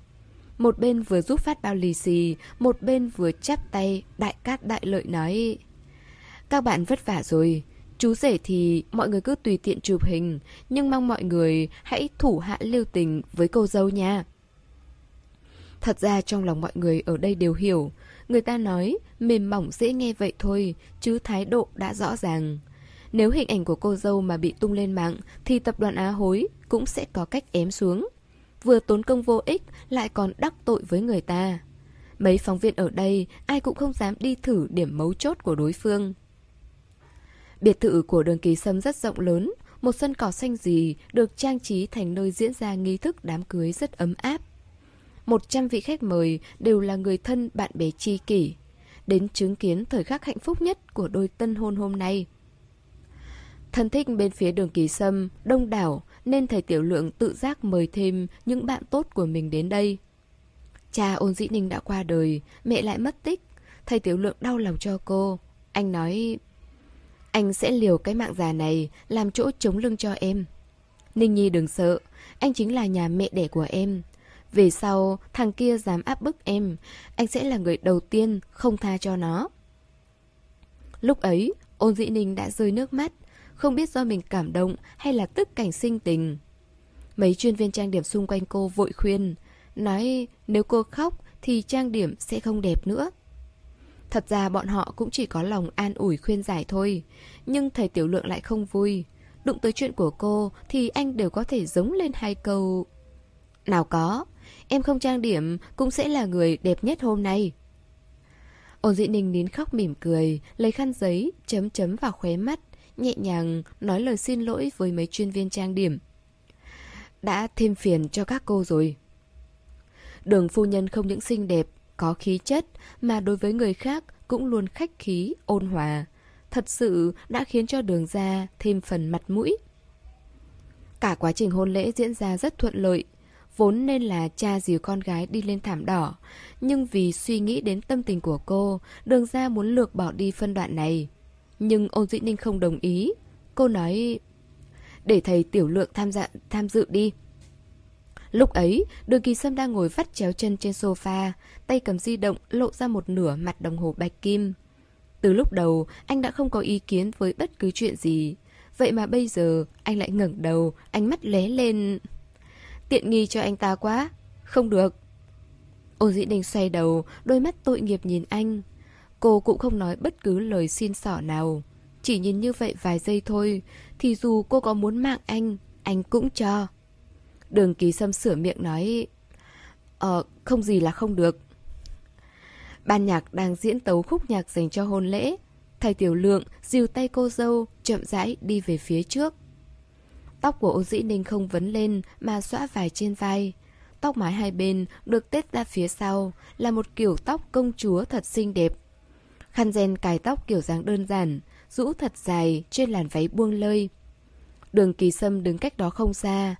Một bên vừa giúp phát bao lì xì, một bên vừa chắp tay, đại cát đại lợi nói Các bạn vất vả rồi, chú rể thì mọi người cứ tùy tiện chụp hình, nhưng mong mọi người hãy thủ hạ lưu tình với cô dâu nha. Thật ra trong lòng mọi người ở đây đều hiểu, người ta nói mềm mỏng dễ nghe vậy thôi, chứ thái độ đã rõ ràng. Nếu hình ảnh của cô dâu mà bị tung lên mạng thì tập đoàn Á Hối cũng sẽ có cách ém xuống. Vừa tốn công vô ích lại còn đắc tội với người ta. Mấy phóng viên ở đây ai cũng không dám đi thử điểm mấu chốt của đối phương. Biệt thự của đường kỳ sâm rất rộng lớn, một sân cỏ xanh gì được trang trí thành nơi diễn ra nghi thức đám cưới rất ấm áp. Một trăm vị khách mời đều là người thân bạn bè tri kỷ, đến chứng kiến thời khắc hạnh phúc nhất của đôi tân hôn hôm nay. Thân thích bên phía đường kỳ sâm, đông đảo, nên thầy Tiểu Lượng tự giác mời thêm những bạn tốt của mình đến đây. Cha ôn dĩ ninh đã qua đời, mẹ lại mất tích, thầy Tiểu Lượng đau lòng cho cô. Anh nói, anh sẽ liều cái mạng già này làm chỗ chống lưng cho em. Ninh Nhi đừng sợ, anh chính là nhà mẹ đẻ của em. Về sau, thằng kia dám áp bức em, anh sẽ là người đầu tiên không tha cho nó. Lúc ấy, ôn dĩ ninh đã rơi nước mắt, không biết do mình cảm động hay là tức cảnh sinh tình. Mấy chuyên viên trang điểm xung quanh cô vội khuyên, nói nếu cô khóc thì trang điểm sẽ không đẹp nữa. Thật ra bọn họ cũng chỉ có lòng an ủi khuyên giải thôi, nhưng thầy Tiểu Lượng lại không vui. Đụng tới chuyện của cô thì anh đều có thể giống lên hai câu. Nào có, em không trang điểm cũng sẽ là người đẹp nhất hôm nay. Ôn dĩ ninh nín khóc mỉm cười, lấy khăn giấy, chấm chấm vào khóe mắt, nhẹ nhàng nói lời xin lỗi với mấy chuyên viên trang điểm. Đã thêm phiền cho các cô rồi. Đường phu nhân không những xinh đẹp, có khí chất, mà đối với người khác cũng luôn khách khí, ôn hòa. Thật sự đã khiến cho đường ra thêm phần mặt mũi. Cả quá trình hôn lễ diễn ra rất thuận lợi. Vốn nên là cha dìu con gái đi lên thảm đỏ, nhưng vì suy nghĩ đến tâm tình của cô, đường ra muốn lược bỏ đi phân đoạn này. Nhưng ôn dĩ ninh không đồng ý. Cô nói, để thầy tiểu lượng tham gia tham dự đi. Lúc ấy, đường kỳ sâm đang ngồi vắt chéo chân trên sofa, tay cầm di động lộ ra một nửa mặt đồng hồ bạch kim. Từ lúc đầu, anh đã không có ý kiến với bất cứ chuyện gì. Vậy mà bây giờ, anh lại ngẩng đầu, ánh mắt lé lên. Tiện nghi cho anh ta quá. Không được. Ôn dĩ đình xoay đầu, đôi mắt tội nghiệp nhìn anh. Cô cũng không nói bất cứ lời xin xỏ nào. Chỉ nhìn như vậy vài giây thôi, thì dù cô có muốn mạng anh, anh cũng cho. Đường kỳ sâm sửa miệng nói Ờ, không gì là không được Ban nhạc đang diễn tấu khúc nhạc dành cho hôn lễ Thầy tiểu lượng dìu tay cô dâu chậm rãi đi về phía trước Tóc của ô dĩ ninh không vấn lên mà xõa vài trên vai. Tóc mái hai bên được tết ra phía sau Là một kiểu tóc công chúa thật xinh đẹp. Khăn ren cài tóc kiểu dáng đơn giản Rũ thật dài trên làn váy buông lơi. Đường kỳ sâm đứng cách đó không xa.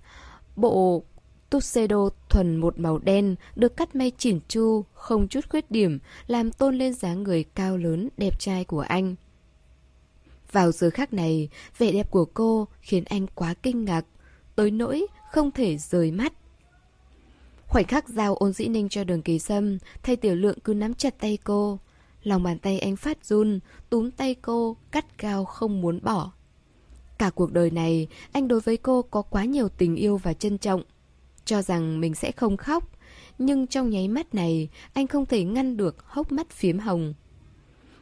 Bộ Tuxedo thuần một màu đen được cắt may chỉn chu, không chút khuyết điểm, làm tôn lên dáng người cao lớn, đẹp trai của anh. Vào giờ khắc này, vẻ đẹp của cô khiến anh quá kinh ngạc, tới nỗi không thể rời mắt. Khoảnh khắc giao ôn dĩ ninh cho đường kỳ sâm, thay tiểu lượng cứ nắm chặt tay cô. Lòng bàn tay anh phát run, túm tay cô, cắt cao không muốn bỏ. Cả cuộc đời này, anh đối với cô có quá nhiều tình yêu và trân trọng. Cho rằng mình sẽ không khóc, nhưng trong nháy mắt này, anh không thể ngăn được hốc mắt phiếm hồng.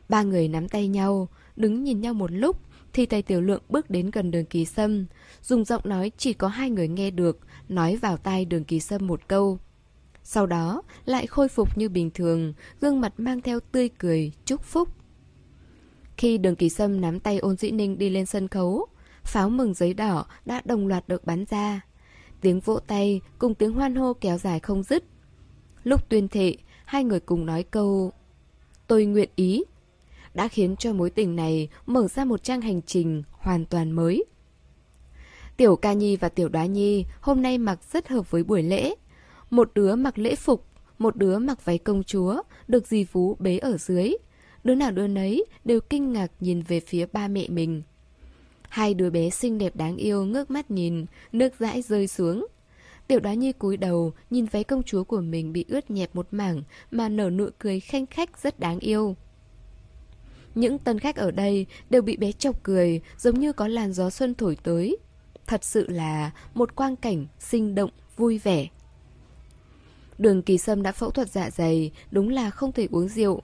Ba người nắm tay nhau, đứng nhìn nhau một lúc, thì thầy tiểu lượng bước đến gần đường kỳ sâm, dùng giọng nói chỉ có hai người nghe được, nói vào tai đường kỳ sâm một câu. Sau đó, lại khôi phục như bình thường, gương mặt mang theo tươi cười, chúc phúc. Khi đường kỳ sâm nắm tay ôn dĩ ninh đi lên sân khấu, pháo mừng giấy đỏ đã đồng loạt được bắn ra. Tiếng vỗ tay cùng tiếng hoan hô kéo dài không dứt. Lúc tuyên thệ, hai người cùng nói câu Tôi nguyện ý đã khiến cho mối tình này mở ra một trang hành trình hoàn toàn mới. Tiểu ca nhi và tiểu đoá nhi hôm nay mặc rất hợp với buổi lễ. Một đứa mặc lễ phục, một đứa mặc váy công chúa, được dì Phú bế ở dưới. Đứa nào đứa nấy đều kinh ngạc nhìn về phía ba mẹ mình. Hai đứa bé xinh đẹp đáng yêu ngước mắt nhìn, nước dãi rơi xuống. Tiểu đoá nhi cúi đầu, nhìn váy công chúa của mình bị ướt nhẹp một mảng mà nở nụ cười khanh khách rất đáng yêu. Những tân khách ở đây đều bị bé chọc cười, giống như có làn gió xuân thổi tới. Thật sự là một quang cảnh sinh động, vui vẻ. Đường kỳ sâm đã phẫu thuật dạ dày, đúng là không thể uống rượu.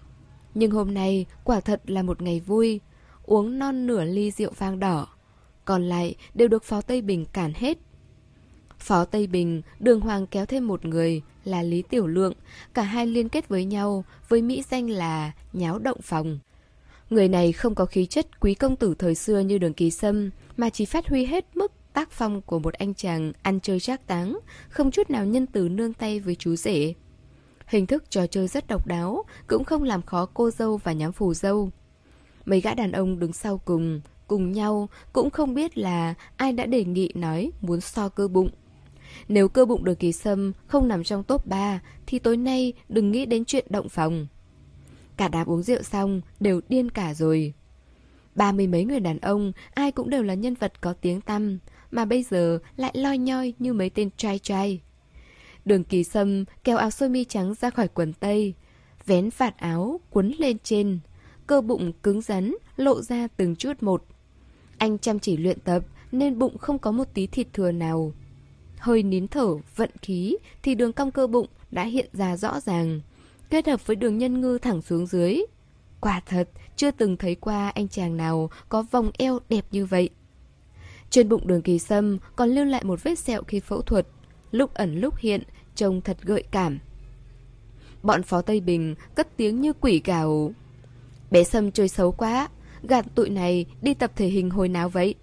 Nhưng hôm nay quả thật là một ngày vui, uống non nửa ly rượu vang đỏ. Còn lại đều được Phó Tây Bình cản hết. Phó Tây Bình, đường hoàng kéo thêm một người là Lý Tiểu Lượng, cả hai liên kết với nhau với mỹ danh là nháo động phòng. Người này không có khí chất quý công tử thời xưa như đường kỳ sâm, mà chỉ phát huy hết mức tác phong của một anh chàng ăn chơi trác táng, không chút nào nhân từ nương tay với chú rể. Hình thức trò chơi rất độc đáo, cũng không làm khó cô dâu và nhóm phù dâu. Mấy gã đàn ông đứng sau cùng, cùng nhau, cũng không biết là ai đã đề nghị nói muốn so cơ bụng. Nếu cơ bụng được kỳ sâm không nằm trong top 3, thì tối nay đừng nghĩ đến chuyện động phòng. Cả đám uống rượu xong, đều điên cả rồi. Ba mươi mấy người đàn ông, ai cũng đều là nhân vật có tiếng tăm, mà bây giờ lại loi nhoi như mấy tên trai trai. Đường kỳ sâm kéo áo sơ mi trắng ra khỏi quần tây, vén vạt áo, quấn lên trên, cơ bụng cứng rắn, lộ ra từng chút một. Anh chăm chỉ luyện tập nên bụng không có một tí thịt thừa nào. Hơi nín thở, vận khí thì đường cong cơ bụng đã hiện ra rõ ràng, kết hợp với đường nhân ngư thẳng xuống dưới. Quả thật, chưa từng thấy qua anh chàng nào có vòng eo đẹp như vậy. Trên bụng đường kỳ sâm còn lưu lại một vết sẹo khi phẫu thuật, lúc ẩn lúc hiện, trông thật gợi cảm. Bọn phó Tây Bình cất tiếng như quỷ gào. Bé Sâm chơi xấu quá, gạt tụi này đi tập thể hình hồi nào vậy?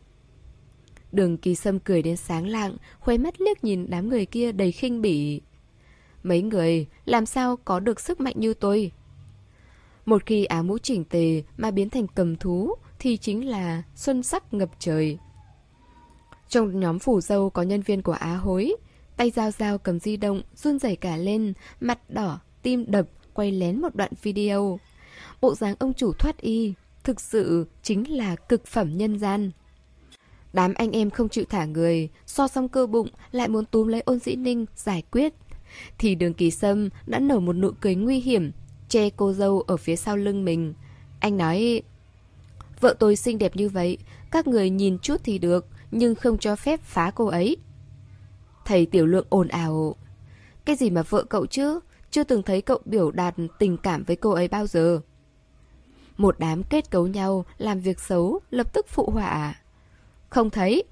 Đường kỳ sâm cười đến sáng lạng, khóe mắt liếc nhìn đám người kia đầy khinh bỉ. Mấy người làm sao có được sức mạnh như tôi? Một khi áo mũ chỉnh tề mà biến thành cầm thú thì chính là xuân sắc ngập trời. Trong nhóm phủ dâu có nhân viên của Á hối, tay dao dao cầm di động, run rẩy cả lên, mặt đỏ, tim đập, quay lén một đoạn video. Bộ dáng ông chủ thoát y, thực sự chính là cực phẩm nhân gian. Đám anh em không chịu thả người, so xong cơ bụng lại muốn túm lấy ôn dĩ ninh giải quyết. Thì đường kỳ sâm đã nở một nụ cười nguy hiểm, che cô dâu ở phía sau lưng mình. Anh nói, vợ tôi xinh đẹp như vậy, các người nhìn chút thì được, nhưng không cho phép phá cô ấy. Thầy tiểu lượng ồn ào. Cái gì mà vợ cậu chứ? Chưa từng thấy cậu biểu đạt tình cảm với cô ấy bao giờ. Một đám kết cấu nhau, làm việc xấu, lập tức phụ họa. Không thấy.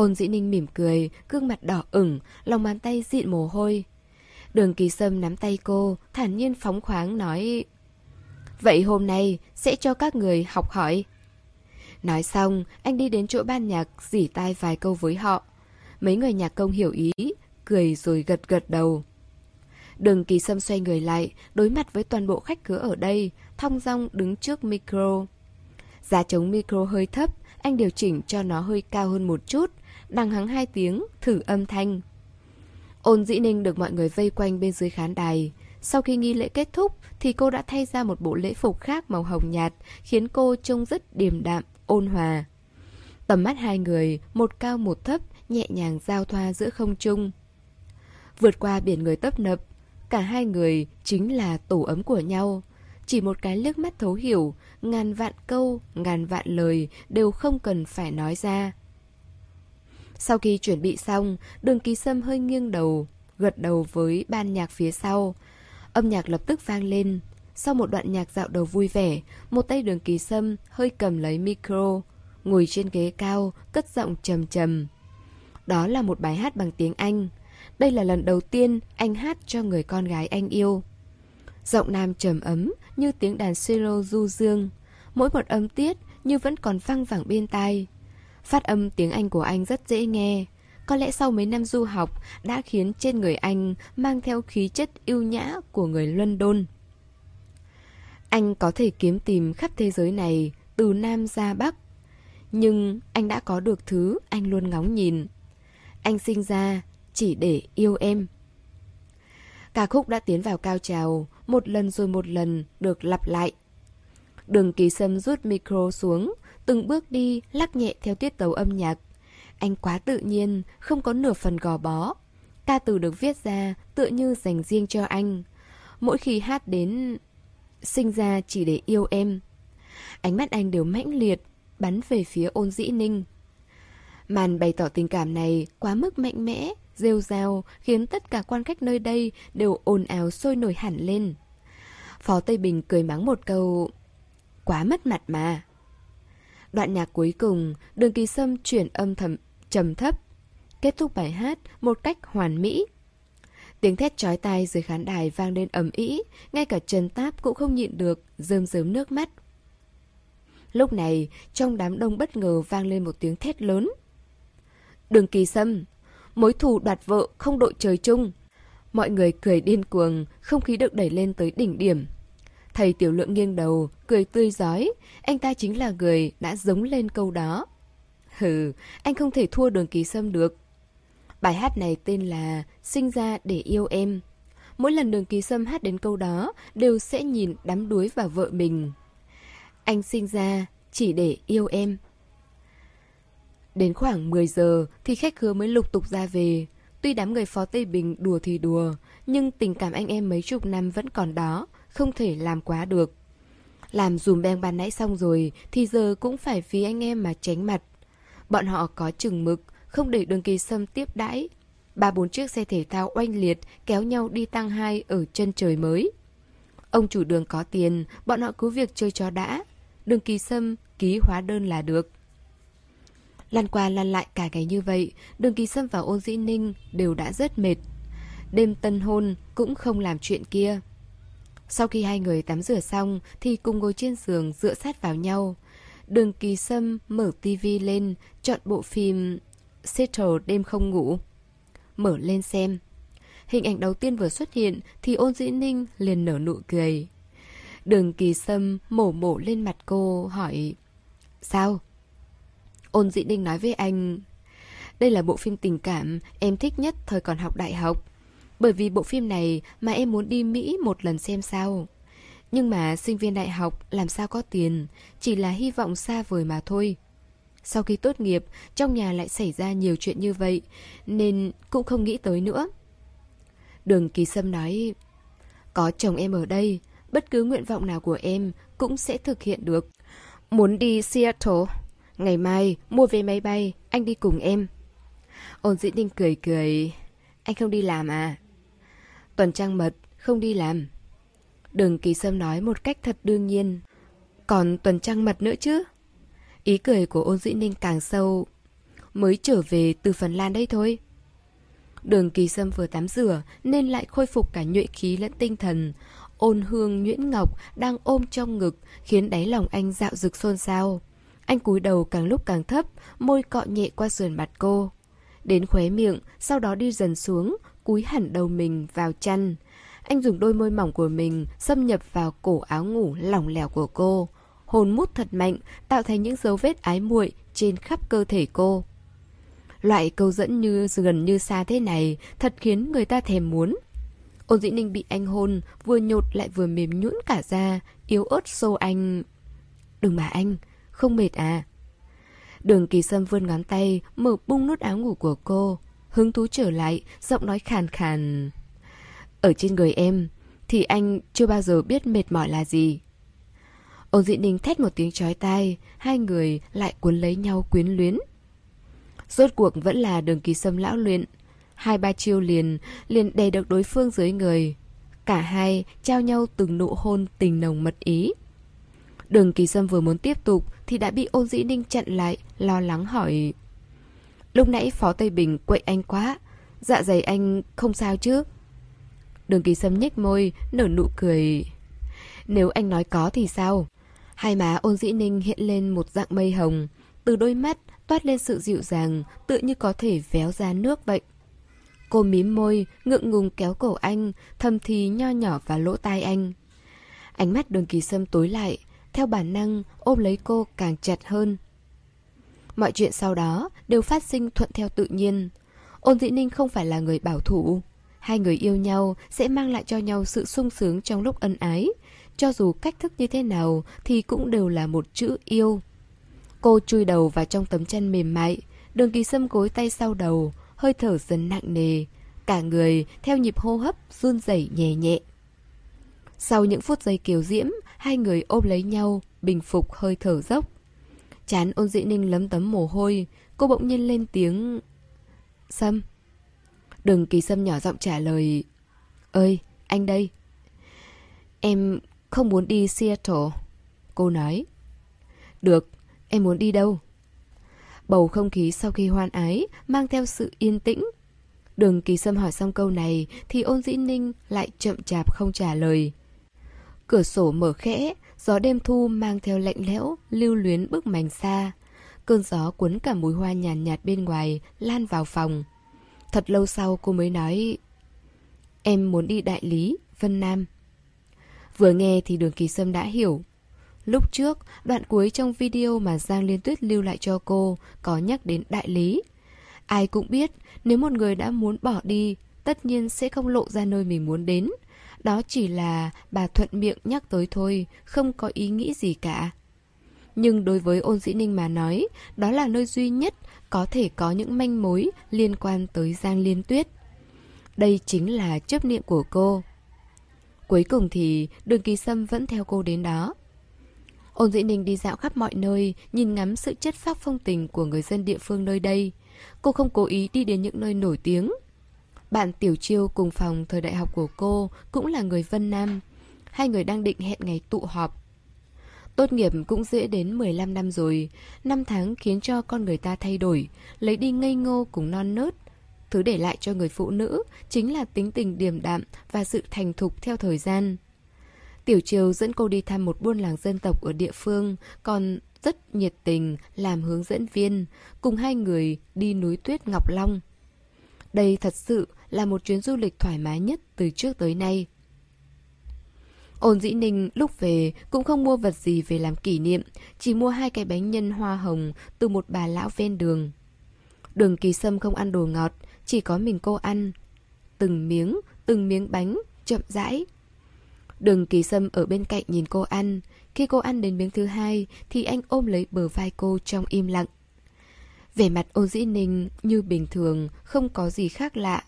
Ôn dĩ ninh mỉm cười, gương mặt đỏ ửng, lòng bàn tay dịn mồ hôi. Đường kỳ sâm nắm tay cô, thản nhiên phóng khoáng nói Vậy hôm nay sẽ cho các người học hỏi. Nói xong, anh đi đến chỗ ban nhạc dỉ tai vài câu với họ. Mấy người nhạc công hiểu ý, cười rồi gật gật đầu. Đường kỳ sâm xoay người lại, đối mặt với toàn bộ khách khứa ở đây, thong dong đứng trước micro. Giá chống micro hơi thấp, anh điều chỉnh cho nó hơi cao hơn một chút, đằng hắng hai tiếng, thử âm thanh. Ôn dĩ ninh được mọi người vây quanh bên dưới khán đài. Sau khi nghi lễ kết thúc thì cô đã thay ra một bộ lễ phục khác màu hồng nhạt, khiến cô trông rất điềm đạm, ôn hòa. Tầm mắt hai người, một cao một thấp, nhẹ nhàng giao thoa giữa không trung. Vượt qua biển người tấp nập, cả hai người chính là tổ ấm của nhau. Chỉ một cái liếc mắt thấu hiểu, ngàn vạn câu, ngàn vạn lời đều không cần phải nói ra. Sau khi chuẩn bị xong, đường ký sâm hơi nghiêng đầu, gật đầu với ban nhạc phía sau. Âm nhạc lập tức vang lên. Sau một đoạn nhạc dạo đầu vui vẻ, một tay đường ký sâm hơi cầm lấy micro, ngồi trên ghế cao, cất giọng trầm trầm. Đó là một bài hát bằng tiếng Anh. Đây là lần đầu tiên anh hát cho người con gái anh yêu. Giọng nam trầm ấm như tiếng đàn cello du dương. Mỗi một âm tiết như vẫn còn văng vẳng bên tai. Phát âm tiếng Anh của anh rất dễ nghe. Có lẽ sau mấy năm du học đã khiến trên người anh mang theo khí chất yêu nhã của người London. Anh có thể kiếm tìm khắp thế giới này, từ Nam ra Bắc. Nhưng anh đã có được thứ anh luôn ngóng nhìn. Anh sinh ra chỉ để yêu em. Ca khúc đã tiến vào cao trào, một lần rồi một lần được lặp lại. Đường kỳ sâm rút micro xuống, từng bước đi lắc nhẹ theo tiết tấu âm nhạc. Anh quá tự nhiên, không có nửa phần gò bó. Ca từ được viết ra tựa như dành riêng cho anh. Mỗi khi hát đến sinh ra chỉ để yêu em. Ánh mắt anh đều mãnh liệt, bắn về phía ôn dĩ ninh. Màn bày tỏ tình cảm này quá mức mạnh mẽ, rêu rao khiến tất cả quan khách nơi đây đều ồn ào sôi nổi hẳn lên. Phó Tây Bình cười mắng một câu Quá mất mặt mà Đoạn nhạc cuối cùng Đường kỳ sâm chuyển âm thầm trầm thấp Kết thúc bài hát một cách hoàn mỹ Tiếng thét chói tai dưới khán đài vang lên ầm ĩ Ngay cả Trần Táp cũng không nhịn được Rơm rớm nước mắt Lúc này, trong đám đông bất ngờ vang lên một tiếng thét lớn. Đường kỳ sâm, mối thù đoạt vợ không đội trời chung. Mọi người cười điên cuồng, không khí được đẩy lên tới đỉnh điểm. Thầy tiểu lượng nghiêng đầu, cười tươi giói, anh ta chính là người đã giống lên câu đó. Hừ, anh không thể thua đường ký sâm được. Bài hát này tên là Sinh ra để yêu em. Mỗi lần đường ký sâm hát đến câu đó, đều sẽ nhìn đắm đuối vào vợ mình. Anh sinh ra chỉ để yêu em. Đến khoảng 10 giờ thì khách hứa mới lục tục ra về. Tuy đám người phó Tây Bình đùa thì đùa, nhưng tình cảm anh em mấy chục năm vẫn còn đó, không thể làm quá được. Làm dùm beng ban nãy xong rồi thì giờ cũng phải vì anh em mà tránh mặt. Bọn họ có chừng mực, không để đường kỳ sâm tiếp đãi. Ba bốn chiếc xe thể thao oanh liệt kéo nhau đi tăng hai ở chân trời mới. Ông chủ đường có tiền, bọn họ cứ việc chơi cho đã. Đường kỳ sâm ký hóa đơn là được. Lăn qua lăn lại cả ngày như vậy, đường kỳ sâm và ôn dĩ ninh đều đã rất mệt. Đêm tân hôn cũng không làm chuyện kia. Sau khi hai người tắm rửa xong thì cùng ngồi trên giường dựa sát vào nhau. Đường kỳ sâm mở tivi lên, chọn bộ phim Settle đêm không ngủ. Mở lên xem. Hình ảnh đầu tiên vừa xuất hiện thì ôn dĩ ninh liền nở nụ cười. Đường kỳ sâm mổ mổ lên mặt cô hỏi Sao? Ôn dĩ ninh nói với anh Đây là bộ phim tình cảm em thích nhất thời còn học đại học bởi vì bộ phim này mà em muốn đi Mỹ một lần xem sao. Nhưng mà sinh viên đại học làm sao có tiền, Chỉ là hy vọng xa vời mà thôi. Sau khi tốt nghiệp, Trong nhà lại xảy ra nhiều chuyện như vậy, Nên cũng không nghĩ tới nữa. Đường Kỳ Sâm nói, Có chồng em ở đây, Bất cứ nguyện vọng nào của em Cũng sẽ thực hiện được. Muốn đi Seattle, Ngày mai mua vé máy bay, Anh đi cùng em. Ôn dĩ ninh cười cười, Anh không đi làm à? Tuần trăng mật, không đi làm. Đường kỳ sâm nói một cách thật đương nhiên. Còn tuần trăng mật nữa chứ? Ý cười của ôn dĩ ninh càng sâu. Mới trở về từ Phần Lan đây thôi. Đường kỳ sâm vừa tắm rửa Nên lại khôi phục cả nhuệ khí lẫn tinh thần. Ôn hương nhuyễn ngọc Đang ôm trong ngực Khiến đáy lòng anh dạo rực xôn xao. Anh cúi đầu càng lúc càng thấp, Môi cọ nhẹ qua sườn mặt cô. Đến khóe miệng, Sau đó đi dần xuống Cúi hẳn đầu mình vào chăn Anh dùng đôi môi mỏng của mình Xâm nhập vào cổ áo ngủ lỏng lẻo của cô Hồn mút thật mạnh Tạo thành những dấu vết ái muội Trên khắp cơ thể cô Loại câu dẫn như gần như xa thế này thật khiến người ta thèm muốn. Ôn dĩ ninh bị anh hôn, vừa nhột lại vừa mềm nhũn cả ra, yếu ớt xô anh. Đừng mà anh, không mệt à? Đường kỳ sâm vươn ngón tay, mở bung nút áo ngủ của cô. Hứng thú trở lại, giọng nói khàn khàn. Ở trên người em, thì anh chưa bao giờ biết mệt mỏi là gì. Ôn dị ninh thét một tiếng chói tai, hai người lại cuốn lấy nhau quyến luyến. Rốt cuộc vẫn là đường kỳ sâm lão luyện. Hai ba chiêu liền, liền đè được đối phương dưới người. Cả hai trao nhau từng nụ hôn tình nồng mật ý. Đường kỳ sâm vừa muốn tiếp tục thì đã bị ôn dĩ ninh chặn lại, lo lắng hỏi. Lúc nãy Phó Tây Bình quậy anh quá, dạ dày anh không sao chứ? Đường kỳ sâm nhếch môi, nở nụ cười. Nếu anh nói có thì sao? Hai má ôn dĩ ninh hiện lên một dạng mây hồng. Từ đôi mắt toát lên sự dịu dàng, tự như có thể véo ra nước vậy. Cô mím môi, ngượng ngùng kéo cổ anh, thầm thì nho nhỏ vào lỗ tai anh. Ánh mắt đường kỳ sâm tối lại, theo bản năng ôm lấy cô càng chặt hơn. Mọi chuyện sau đó đều phát sinh thuận theo tự nhiên. Ôn dĩ ninh không phải là người bảo thủ. Hai người yêu nhau sẽ mang lại cho nhau sự sung sướng trong lúc ân ái. Cho dù cách thức như thế nào thì cũng đều là một chữ yêu. Cô chui đầu vào trong tấm chăn mềm mại, đường kỳ sâm gối tay sau đầu, hơi thở dần nặng nề. Cả người theo nhịp hô hấp run rẩy nhẹ nhẹ. Sau những phút giây kiều diễm, hai người ôm lấy nhau, bình phục hơi thở dốc. Chán ôn dĩ ninh lấm tấm mồ hôi, cô bỗng nhiên lên tiếng... Sâm. đừng kỳ sâm nhỏ giọng trả lời... Ơi, anh đây. Em không muốn đi Seattle. Cô nói. Được, Em muốn đi đâu? Bầu không khí sau khi hoan ái mang theo sự yên tĩnh. Đường kỳ sâm hỏi xong câu này thì ôn dĩ ninh lại chậm chạp không trả lời. Cửa sổ mở khẽ, Gió đêm thu mang theo lạnh lẽo, lưu luyến bức mảnh xa. Cơn gió cuốn cả mùi hoa nhàn nhạt, nhạt bên ngoài, lan vào phòng. Thật lâu sau cô mới nói Em muốn đi đại lý, Vân Nam Vừa nghe thì đường kỳ sâm đã hiểu Lúc trước, đoạn cuối trong video mà Giang Liên Tuyết lưu lại cho cô có nhắc đến đại lý. Ai cũng biết, nếu một người đã muốn bỏ đi, tất nhiên sẽ không lộ ra nơi mình muốn đến. Đó chỉ là bà thuận miệng nhắc tới thôi, không có ý nghĩ gì cả. Nhưng đối với ôn dĩ ninh mà nói, đó là nơi duy nhất có thể có những manh mối liên quan tới Giang Liên Tuyết. Đây chính là chấp niệm của cô. Cuối cùng thì đường kỳ sâm vẫn theo cô đến đó. Ôn dĩ ninh đi dạo khắp mọi nơi, nhìn ngắm sự chất phác phong tình của người dân địa phương nơi đây. Cô không cố ý đi đến những nơi nổi tiếng. Bạn Tiểu Chiêu cùng phòng thời đại học của cô cũng là người Vân Nam. Hai người đang định hẹn ngày tụ họp. Tốt nghiệp cũng dễ đến 15 năm rồi, năm tháng khiến cho con người ta thay đổi, lấy đi ngây ngô cùng non nớt. Thứ để lại cho người phụ nữ chính là tính tình điềm đạm và sự thành thục theo thời gian. Tiểu Triều dẫn cô đi thăm một buôn làng dân tộc ở địa phương, còn rất nhiệt tình làm hướng dẫn viên, cùng hai người đi núi tuyết Ngọc Long. Đây thật sự là một chuyến du lịch thoải mái nhất từ trước tới nay. Ôn dĩ ninh lúc về cũng không mua vật gì về làm kỷ niệm, chỉ mua hai cái bánh nhân hoa hồng từ một bà lão ven đường. Đường kỳ sâm không ăn đồ ngọt, chỉ có mình cô ăn. Từng miếng, từng miếng bánh, chậm rãi. Đường kỳ sâm ở bên cạnh nhìn cô ăn. Khi cô ăn đến miếng thứ hai thì anh ôm lấy bờ vai cô trong im lặng. Vẻ mặt ôn dĩ ninh như bình thường, không có gì khác lạ.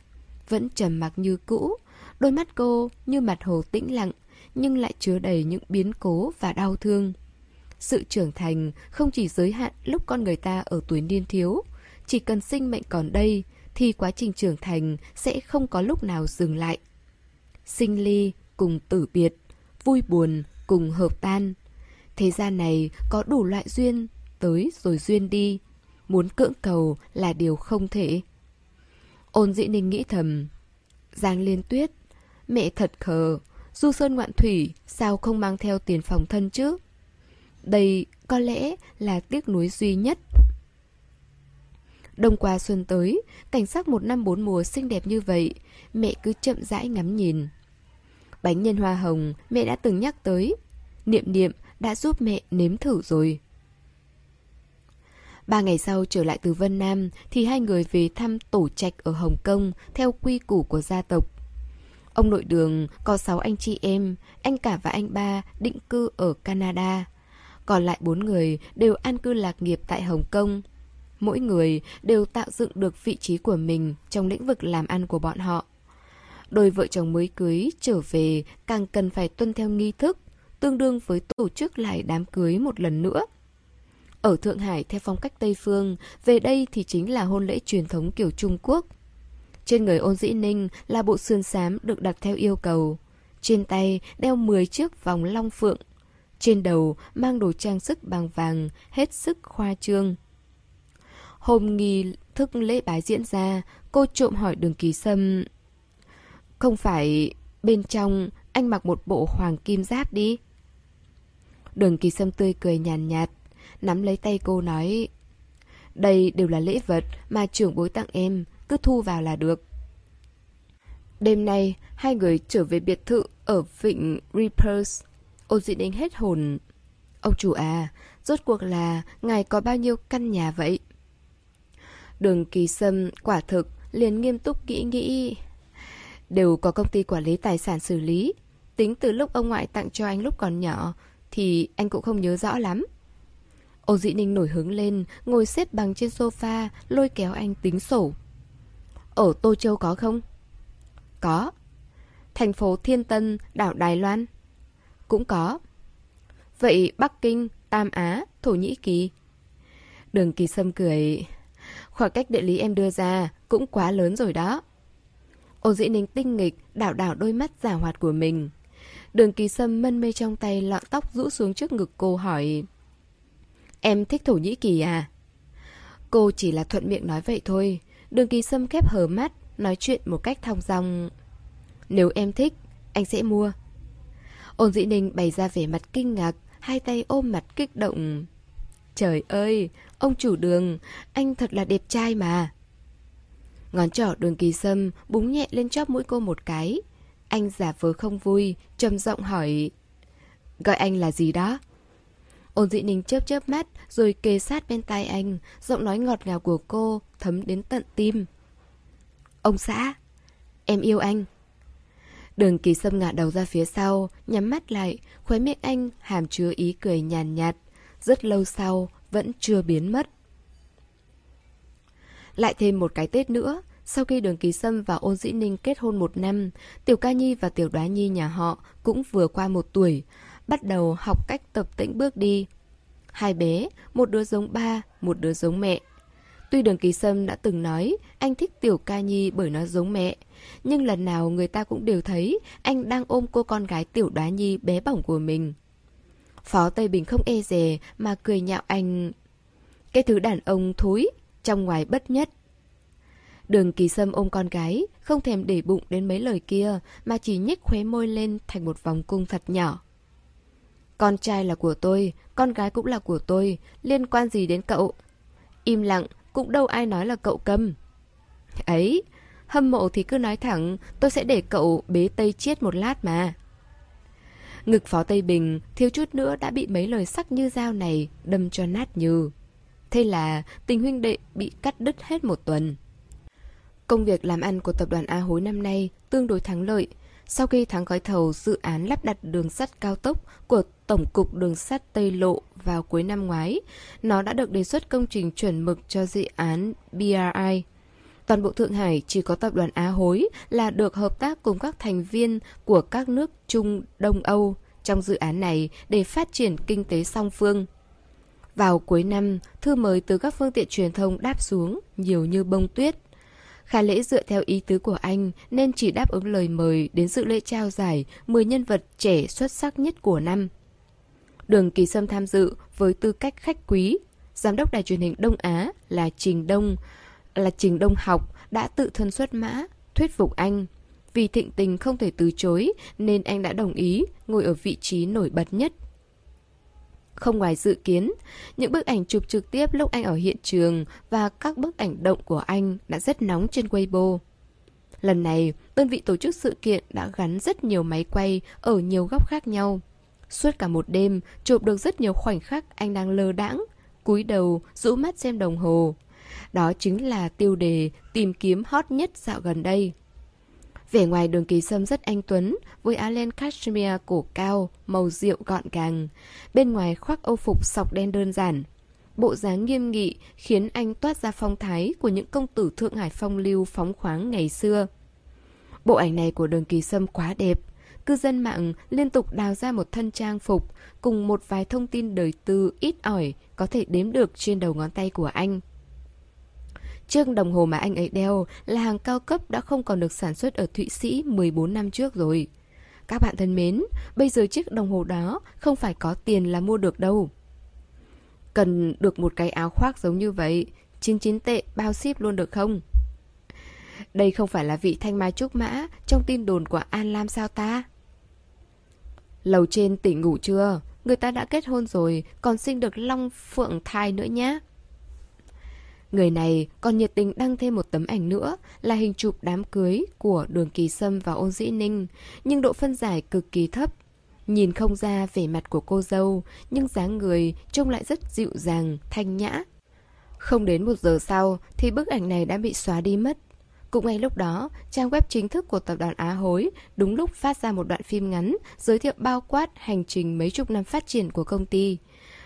Vẫn trầm mặc như cũ. Đôi mắt cô như mặt hồ tĩnh lặng, nhưng lại chứa đầy những biến cố và đau thương. Sự trưởng thành không chỉ giới hạn lúc con người ta ở tuổi niên thiếu. Chỉ cần sinh mệnh còn đây, thì quá trình trưởng thành sẽ không có lúc nào dừng lại. Sinh ly cùng tử biệt, vui buồn cùng hợp tan. Thế gian này có đủ loại duyên, tới rồi duyên đi. Muốn cưỡng cầu là điều không thể. Ôn dĩ ninh nghĩ thầm. Giang liên tuyết, mẹ thật khờ, du sơn ngoạn thủy, sao không mang theo tiền phòng thân chứ? Đây có lẽ là tiếc nuối duy nhất Đông qua xuân tới, cảnh sắc một năm bốn mùa xinh đẹp như vậy, mẹ cứ chậm rãi ngắm nhìn. Bánh nhân hoa hồng mẹ đã từng nhắc tới, niệm niệm đã giúp mẹ nếm thử rồi. Ba ngày sau trở lại từ Vân Nam thì hai người về thăm tổ trạch ở Hồng Kông theo quy củ của gia tộc. Ông nội đường có sáu anh chị em, anh cả và anh ba định cư ở Canada. Còn lại bốn người đều an cư lạc nghiệp tại Hồng Kông mỗi người đều tạo dựng được vị trí của mình trong lĩnh vực làm ăn của bọn họ. Đôi vợ chồng mới cưới trở về càng cần phải tuân theo nghi thức, tương đương với tổ chức lại đám cưới một lần nữa. Ở Thượng Hải theo phong cách Tây Phương, về đây thì chính là hôn lễ truyền thống kiểu Trung Quốc. Trên người ôn dĩ ninh là bộ sườn xám được đặt theo yêu cầu. Trên tay đeo 10 chiếc vòng long phượng. Trên đầu mang đồ trang sức bằng vàng, hết sức khoa trương. Hôm nghi thức lễ bái diễn ra, cô trộm hỏi đường kỳ sâm. Không phải bên trong anh mặc một bộ hoàng kim giáp đi. Đường kỳ sâm tươi cười nhàn nhạt, nắm lấy tay cô nói. Đây đều là lễ vật mà trưởng bối tặng em, cứ thu vào là được. Đêm nay, hai người trở về biệt thự ở vịnh Reapers. Ôn dị đến hết hồn. Ông chủ à, rốt cuộc là ngài có bao nhiêu căn nhà vậy? Đường kỳ sâm quả thực liền nghiêm túc nghĩ nghĩ. Đều có công ty quản lý tài sản xử lý. Tính từ lúc ông ngoại tặng cho anh lúc còn nhỏ thì anh cũng không nhớ rõ lắm. Ô dị ninh nổi hứng lên, ngồi xếp bằng trên sofa, lôi kéo anh tính sổ. Ở Tô Châu có không? Có. Thành phố Thiên Tân, đảo Đài Loan? Cũng có. Vậy Bắc Kinh, Tam Á, Thổ Nhĩ Kỳ? Đường kỳ sâm cười... Khoảng cách địa lý em đưa ra cũng quá lớn rồi đó. Ô dĩ ninh tinh nghịch, đảo đảo đôi mắt giả hoạt của mình. Đường kỳ sâm mân mê trong tay lọn tóc rũ xuống trước ngực cô hỏi Em thích Thổ Nhĩ Kỳ à? Cô chỉ là thuận miệng nói vậy thôi. Đường kỳ sâm khép hờ mắt, nói chuyện một cách thong dong. Nếu em thích, anh sẽ mua. Ôn dĩ ninh bày ra vẻ mặt kinh ngạc, hai tay ôm mặt kích động. Trời ơi, ông chủ đường, anh thật là đẹp trai mà. Ngón trỏ đường kỳ sâm búng nhẹ lên chóp mũi cô một cái. Anh giả vờ không vui, trầm giọng hỏi. Gọi anh là gì đó? Ôn dị ninh chớp chớp mắt rồi kề sát bên tai anh, giọng nói ngọt ngào của cô thấm đến tận tim. Ông xã, em yêu anh. Đường kỳ sâm ngả đầu ra phía sau, nhắm mắt lại, khóe miệng anh hàm chứa ý cười nhàn nhạt, rất lâu sau vẫn chưa biến mất. Lại thêm một cái Tết nữa, sau khi Đường Kỳ Sâm và Ôn Dĩ Ninh kết hôn một năm, Tiểu Ca Nhi và Tiểu Đoá Nhi nhà họ cũng vừa qua một tuổi, bắt đầu học cách tập tĩnh bước đi. Hai bé, một đứa giống ba, một đứa giống mẹ. Tuy Đường Kỳ Sâm đã từng nói anh thích Tiểu Ca Nhi bởi nó giống mẹ, nhưng lần nào người ta cũng đều thấy anh đang ôm cô con gái Tiểu Đoá Nhi bé bỏng của mình. Phó Tây Bình không e dè mà cười nhạo anh. Cái thứ đàn ông thối, trong ngoài bất nhất. Đường kỳ sâm ôm con gái, không thèm để bụng đến mấy lời kia, mà chỉ nhếch khóe môi lên thành một vòng cung thật nhỏ. Con trai là của tôi, con gái cũng là của tôi, liên quan gì đến cậu? Im lặng, cũng đâu ai nói là cậu cầm. Ấy, hâm mộ thì cứ nói thẳng, tôi sẽ để cậu bế Tây Chiết một lát mà. Ngực Phó Tây Bình thiếu chút nữa đã bị mấy lời sắc như dao này đâm cho nát như. Thế là tình huynh đệ bị cắt đứt hết một tuần. Công việc làm ăn của tập đoàn A Hối năm nay tương đối thắng lợi. Sau khi thắng gói thầu dự án lắp đặt đường sắt cao tốc của Tổng cục Đường sắt Tây Lộ vào cuối năm ngoái, nó đã được đề xuất công trình chuẩn mực cho dự án BRI. Toàn bộ Thượng Hải chỉ có tập đoàn Á Hối là được hợp tác cùng các thành viên của các nước Trung Đông Âu trong dự án này để phát triển kinh tế song phương. Vào cuối năm, thư mời từ các phương tiện truyền thông đáp xuống nhiều như bông tuyết. Khả lễ dựa theo ý tứ của anh nên chỉ đáp ứng lời mời đến dự lễ trao giải 10 nhân vật trẻ xuất sắc nhất của năm. Đường Kỳ Sâm tham dự với tư cách khách quý. Giám đốc đài truyền hình Đông Á là Trình Đông, là Trình Đông Học đã tự thân xuất mã, thuyết phục anh. Vì thịnh tình không thể từ chối nên anh đã đồng ý ngồi ở vị trí nổi bật nhất không ngoài dự kiến, những bức ảnh chụp trực tiếp lúc anh ở hiện trường và các bức ảnh động của anh đã rất nóng trên Weibo. Lần này, đơn vị tổ chức sự kiện đã gắn rất nhiều máy quay ở nhiều góc khác nhau. Suốt cả một đêm, chụp được rất nhiều khoảnh khắc anh đang lơ đãng, cúi đầu, rũ mắt xem đồng hồ. Đó chính là tiêu đề tìm kiếm hot nhất dạo gần đây. Vẻ ngoài đường kỳ sâm rất anh tuấn, với áo len cashmere cổ cao, màu rượu gọn gàng. Bên ngoài khoác âu phục sọc đen đơn giản. Bộ dáng nghiêm nghị khiến anh toát ra phong thái của những công tử Thượng Hải phong lưu phóng khoáng ngày xưa. Bộ ảnh này của đường kỳ sâm quá đẹp. Cư dân mạng liên tục đào ra một thân trang phục cùng một vài thông tin đời tư ít ỏi có thể đếm được trên đầu ngón tay của anh. Chiếc đồng hồ mà anh ấy đeo là hàng cao cấp đã không còn được sản xuất ở Thụy Sĩ 14 năm trước rồi. Các bạn thân mến, bây giờ chiếc đồng hồ đó không phải có tiền là mua được đâu. Cần được một cái áo khoác giống như vậy, 99 tệ bao ship luôn được không? Đây không phải là vị thanh mai trúc mã trong tin đồn của An Lam sao ta? Lầu trên tỉnh ngủ chưa? Người ta đã kết hôn rồi, còn sinh được long phượng thai nữa nhé. Người này còn nhiệt tình đăng thêm một tấm ảnh nữa là hình chụp đám cưới của Đường Kỳ Sâm và Ôn Dĩ Ninh, nhưng độ phân giải cực kỳ thấp. Nhìn không ra vẻ mặt của cô dâu, nhưng dáng người trông lại rất dịu dàng, thanh nhã. Không đến một giờ sau thì bức ảnh này đã bị xóa đi mất. Cũng ngay lúc đó, trang web chính thức của tập đoàn Á Hối đúng lúc phát ra một đoạn phim ngắn giới thiệu bao quát hành trình mấy chục năm phát triển của công ty.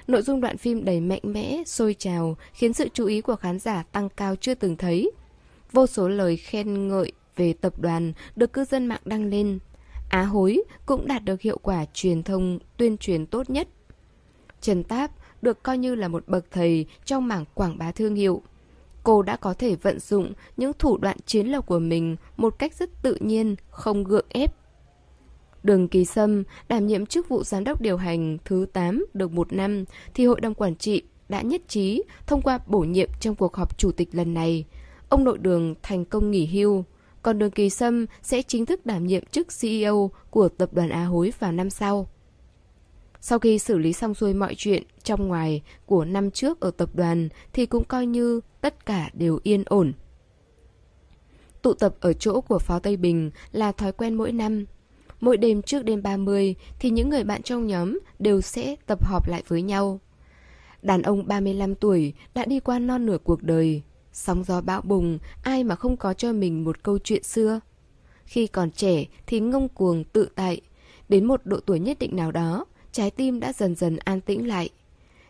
Nội dung đoạn phim đầy mạnh mẽ, sôi trào, khiến sự chú ý của khán giả tăng cao chưa từng thấy. Vô số lời khen ngợi về tập đoàn được cư dân mạng đăng lên. Á hối cũng đạt được hiệu quả truyền thông tuyên truyền tốt nhất. Trần Táp được coi như là một bậc thầy trong mảng quảng bá thương hiệu. Cô đã có thể vận dụng những thủ đoạn chiến lược của mình một cách rất tự nhiên, không gượng ép Đường Kỳ Sâm đảm nhiệm chức vụ giám đốc điều hành thứ 8 được một năm thì hội đồng quản trị đã nhất trí thông qua bổ nhiệm trong cuộc họp chủ tịch lần này. Ông nội đường thành công nghỉ hưu, còn Đường Kỳ Sâm sẽ chính thức đảm nhiệm chức CEO của tập đoàn Á Hối vào năm sau. Sau khi xử lý xong xuôi mọi chuyện trong ngoài của năm trước ở tập đoàn thì cũng coi như tất cả đều yên ổn. Tụ tập ở chỗ của Phó Tây Bình là thói quen mỗi năm. Mỗi đêm trước đêm 30 thì những người bạn trong nhóm đều sẽ tập họp lại với nhau. Đàn ông 35 tuổi đã đi qua non nửa cuộc đời. Sóng gió bão bùng, ai mà không có cho mình một câu chuyện xưa. Khi còn trẻ thì ngông cuồng tự tại. Đến một độ tuổi nhất định nào đó, trái tim đã dần dần an tĩnh lại.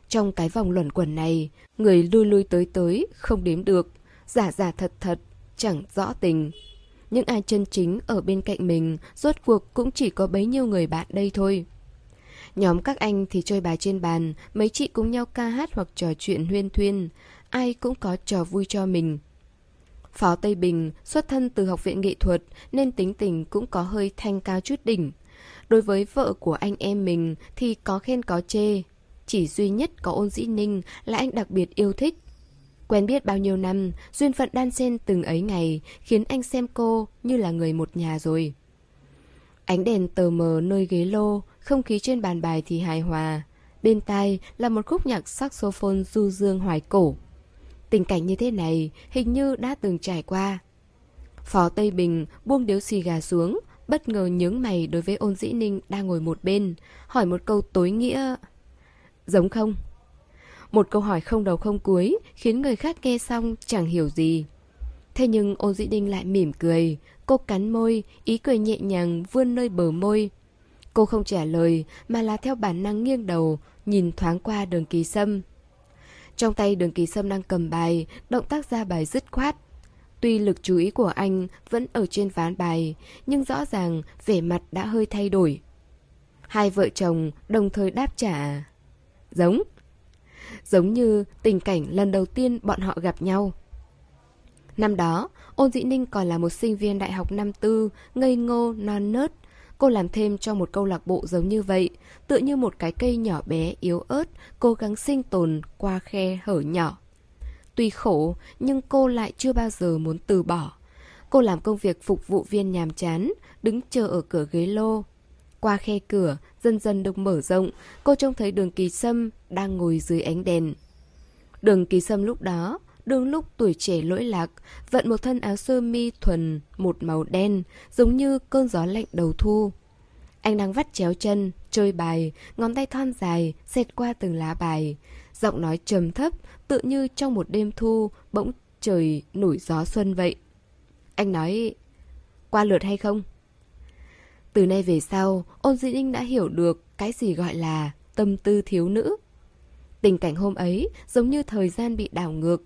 Trong cái vòng luẩn quẩn này, người lui lui tới tới, không đếm được, giả giả thật thật, chẳng rõ tình những ai chân chính ở bên cạnh mình, rốt cuộc cũng chỉ có bấy nhiêu người bạn đây thôi. Nhóm các anh thì chơi bài trên bàn, mấy chị cùng nhau ca hát hoặc trò chuyện huyên thuyên, ai cũng có trò vui cho mình. Phó Tây Bình xuất thân từ học viện nghệ thuật nên tính tình cũng có hơi thanh cao chút đỉnh. Đối với vợ của anh em mình thì có khen có chê. Chỉ duy nhất có ôn dĩ ninh là anh đặc biệt yêu thích. Quen biết bao nhiêu năm, duyên phận đan xen từng ấy ngày khiến anh xem cô như là người một nhà rồi. Ánh đèn tờ mờ nơi ghế lô, không khí trên bàn bài thì hài hòa. Bên tai là một khúc nhạc saxophone du dương hoài cổ. Tình cảnh như thế này hình như đã từng trải qua. Phó Tây Bình buông điếu xì gà xuống, bất ngờ nhướng mày đối với ôn dĩ ninh đang ngồi một bên, hỏi một câu tối nghĩa. Giống không? Một câu hỏi không đầu không cuối khiến người khác nghe xong chẳng hiểu gì. Thế nhưng ôn dĩ Đinh lại mỉm cười, cô cắn môi, ý cười nhẹ nhàng vươn nơi bờ môi. Cô không trả lời mà là theo bản năng nghiêng đầu, nhìn thoáng qua đường kỳ sâm. Trong tay đường kỳ sâm đang cầm bài, động tác ra bài dứt khoát. Tuy lực chú ý của anh vẫn ở trên ván bài, nhưng rõ ràng vẻ mặt đã hơi thay đổi. Hai vợ chồng đồng thời đáp trả. Giống. Giống như tình cảnh lần đầu tiên bọn họ gặp nhau. Năm đó, Ôn Dĩ Ninh còn là một sinh viên đại học năm tư, ngây ngô, non nớt. Cô làm thêm cho một câu lạc bộ giống như vậy, tựa như một cái cây nhỏ bé, yếu ớt, cố gắng sinh tồn qua khe hở nhỏ. Tuy khổ, nhưng cô lại chưa bao giờ muốn từ bỏ. Cô làm công việc phục vụ viên nhàm chán, đứng chờ ở cửa ghế lô. Qua khe cửa, dần dần được mở rộng, cô trông thấy đường kỳ sâm đang ngồi dưới ánh đèn. Đường kỳ sâm lúc đó, đường lúc tuổi trẻ lỗi lạc, vận một thân áo sơ mi thuần, một màu đen, giống như cơn gió lạnh đầu thu. Anh đang vắt chéo chân, chơi bài, ngón tay thon dài, xẹt qua từng lá bài. Giọng nói trầm thấp, tự như trong một đêm thu, bỗng trời nổi gió xuân vậy. Anh nói, qua lượt hay không? Từ nay về sau, ôn dĩ ninh đã hiểu được cái gì gọi là tâm tư thiếu nữ. Tình cảnh hôm ấy giống như thời gian bị đảo ngược.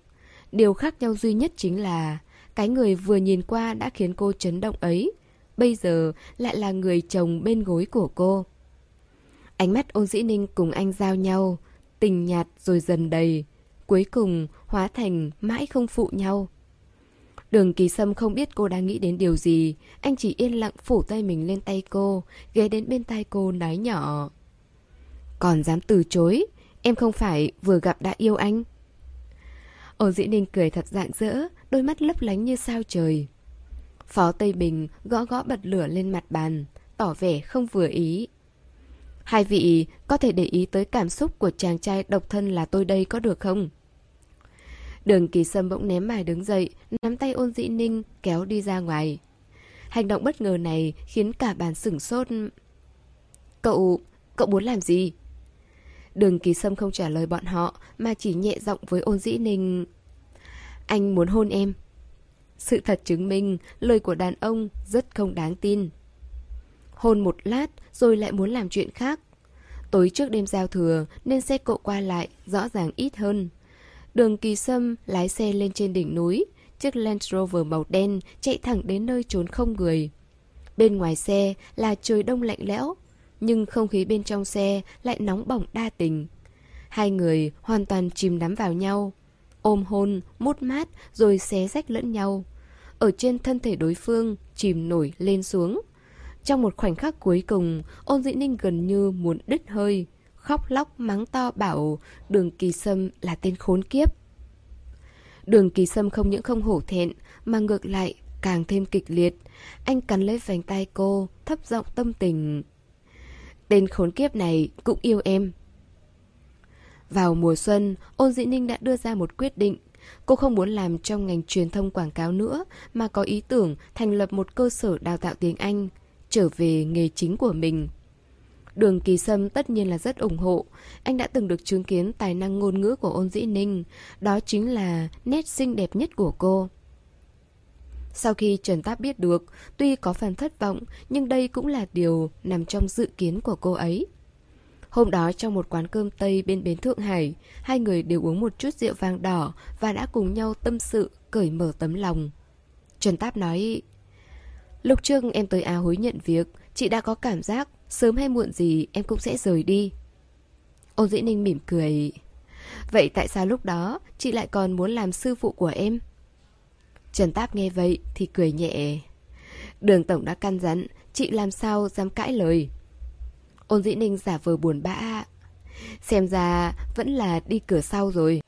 Điều khác nhau duy nhất chính là cái người vừa nhìn qua đã khiến cô chấn động ấy, bây giờ lại là người chồng bên gối của cô. Ánh mắt ôn dĩ ninh cùng anh giao nhau, tình nhạt rồi dần đầy, cuối cùng hóa thành mãi không phụ nhau. Đường kỳ sâm không biết cô đang nghĩ đến điều gì, anh chỉ yên lặng phủ tay mình lên tay cô, ghé đến bên tai cô nói nhỏ. Còn dám từ chối, em không phải vừa gặp đã yêu anh. Ổ dĩ ninh cười thật rạng rỡ, đôi mắt lấp lánh như sao trời. Phó Tây Bình gõ gõ bật lửa lên mặt bàn, tỏ vẻ không vừa ý. Hai vị có thể để ý tới cảm xúc của chàng trai độc thân là tôi đây có được không? Đường kỳ sâm bỗng ném bài đứng dậy, nắm tay ôn dĩ ninh, kéo đi ra ngoài. Hành động bất ngờ này khiến cả bàn sửng sốt. Cậu, cậu muốn làm gì? Đường kỳ sâm không trả lời bọn họ, mà chỉ nhẹ giọng với ôn dĩ ninh. Anh muốn hôn em. Sự thật chứng minh lời của đàn ông rất không đáng tin. Hôn một lát rồi lại muốn làm chuyện khác. Tối trước đêm giao thừa nên xe cộ qua lại rõ ràng ít hơn. Đường kỳ sâm lái xe lên trên đỉnh núi, chiếc Land Rover màu đen chạy thẳng đến nơi trốn không người. Bên ngoài xe là trời đông lạnh lẽo, nhưng không khí bên trong xe lại nóng bỏng đa tình. Hai người hoàn toàn chìm đắm vào nhau, ôm hôn, mút mát rồi xé rách lẫn nhau. Ở trên thân thể đối phương, chìm nổi lên xuống. Trong một khoảnh khắc cuối cùng, ôn dĩ ninh gần như muốn đứt hơi, khóc lóc mắng to bảo đường kỳ sâm là tên khốn kiếp. Đường kỳ sâm không những không hổ thẹn, mà ngược lại càng thêm kịch liệt. Anh cắn lấy vành tay cô, thấp giọng tâm tình. Tên khốn kiếp này cũng yêu em. Vào mùa xuân, Ôn Dĩ Ninh đã đưa ra một quyết định. Cô không muốn làm trong ngành truyền thông quảng cáo nữa, mà có ý tưởng thành lập một cơ sở đào tạo tiếng Anh, trở về nghề chính của mình. Đường Kỳ Sâm tất nhiên là rất ủng hộ. Anh đã từng được chứng kiến tài năng ngôn ngữ của Ôn Dĩ Ninh. Đó chính là nét xinh đẹp nhất của cô. Sau khi Trần Táp biết được, tuy có phần thất vọng, nhưng đây cũng là điều nằm trong dự kiến của cô ấy. Hôm đó trong một quán cơm Tây bên bến Thượng Hải, hai người đều uống một chút rượu vang đỏ và đã cùng nhau tâm sự, cởi mở tấm lòng. Trần Táp nói, Lúc trước em tới Á hối nhận việc, chị đã có cảm giác sớm hay muộn gì em cũng sẽ rời đi. Ôn Dĩ Ninh mỉm cười. Vậy tại sao lúc đó chị lại còn muốn làm sư phụ của em? Trần Táp nghe vậy thì cười nhẹ. Đường Tổng đã căn dặn, chị làm sao dám cãi lời. Ôn Dĩ Ninh giả vờ buồn bã. Xem ra vẫn là đi cửa sau rồi.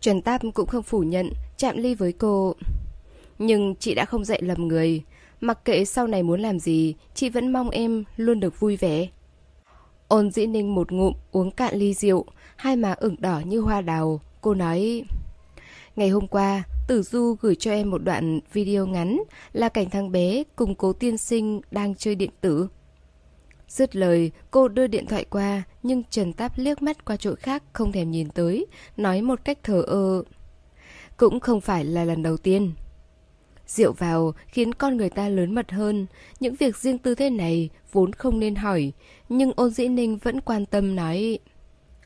Trần Táp cũng không phủ nhận, chạm ly với cô. Nhưng chị đã không dạy lầm người. Mặc kệ sau này muốn làm gì, chị vẫn mong em luôn được vui vẻ. Ôn dĩ ninh một ngụm uống cạn ly rượu, hai má ửng đỏ như hoa đào. Cô nói, ngày hôm qua, Tử Du gửi cho em một đoạn video ngắn là cảnh thằng bé cùng cố tiên sinh đang chơi điện tử. Dứt lời, cô đưa điện thoại qua, nhưng Trần Táp liếc mắt qua chỗ khác không thèm nhìn tới, nói một cách thờ ơ. Cũng không phải là lần đầu tiên. Rượu vào khiến con người ta lớn mật hơn. Những việc riêng tư thế này vốn không nên hỏi. Nhưng ôn dĩ ninh vẫn quan tâm nói.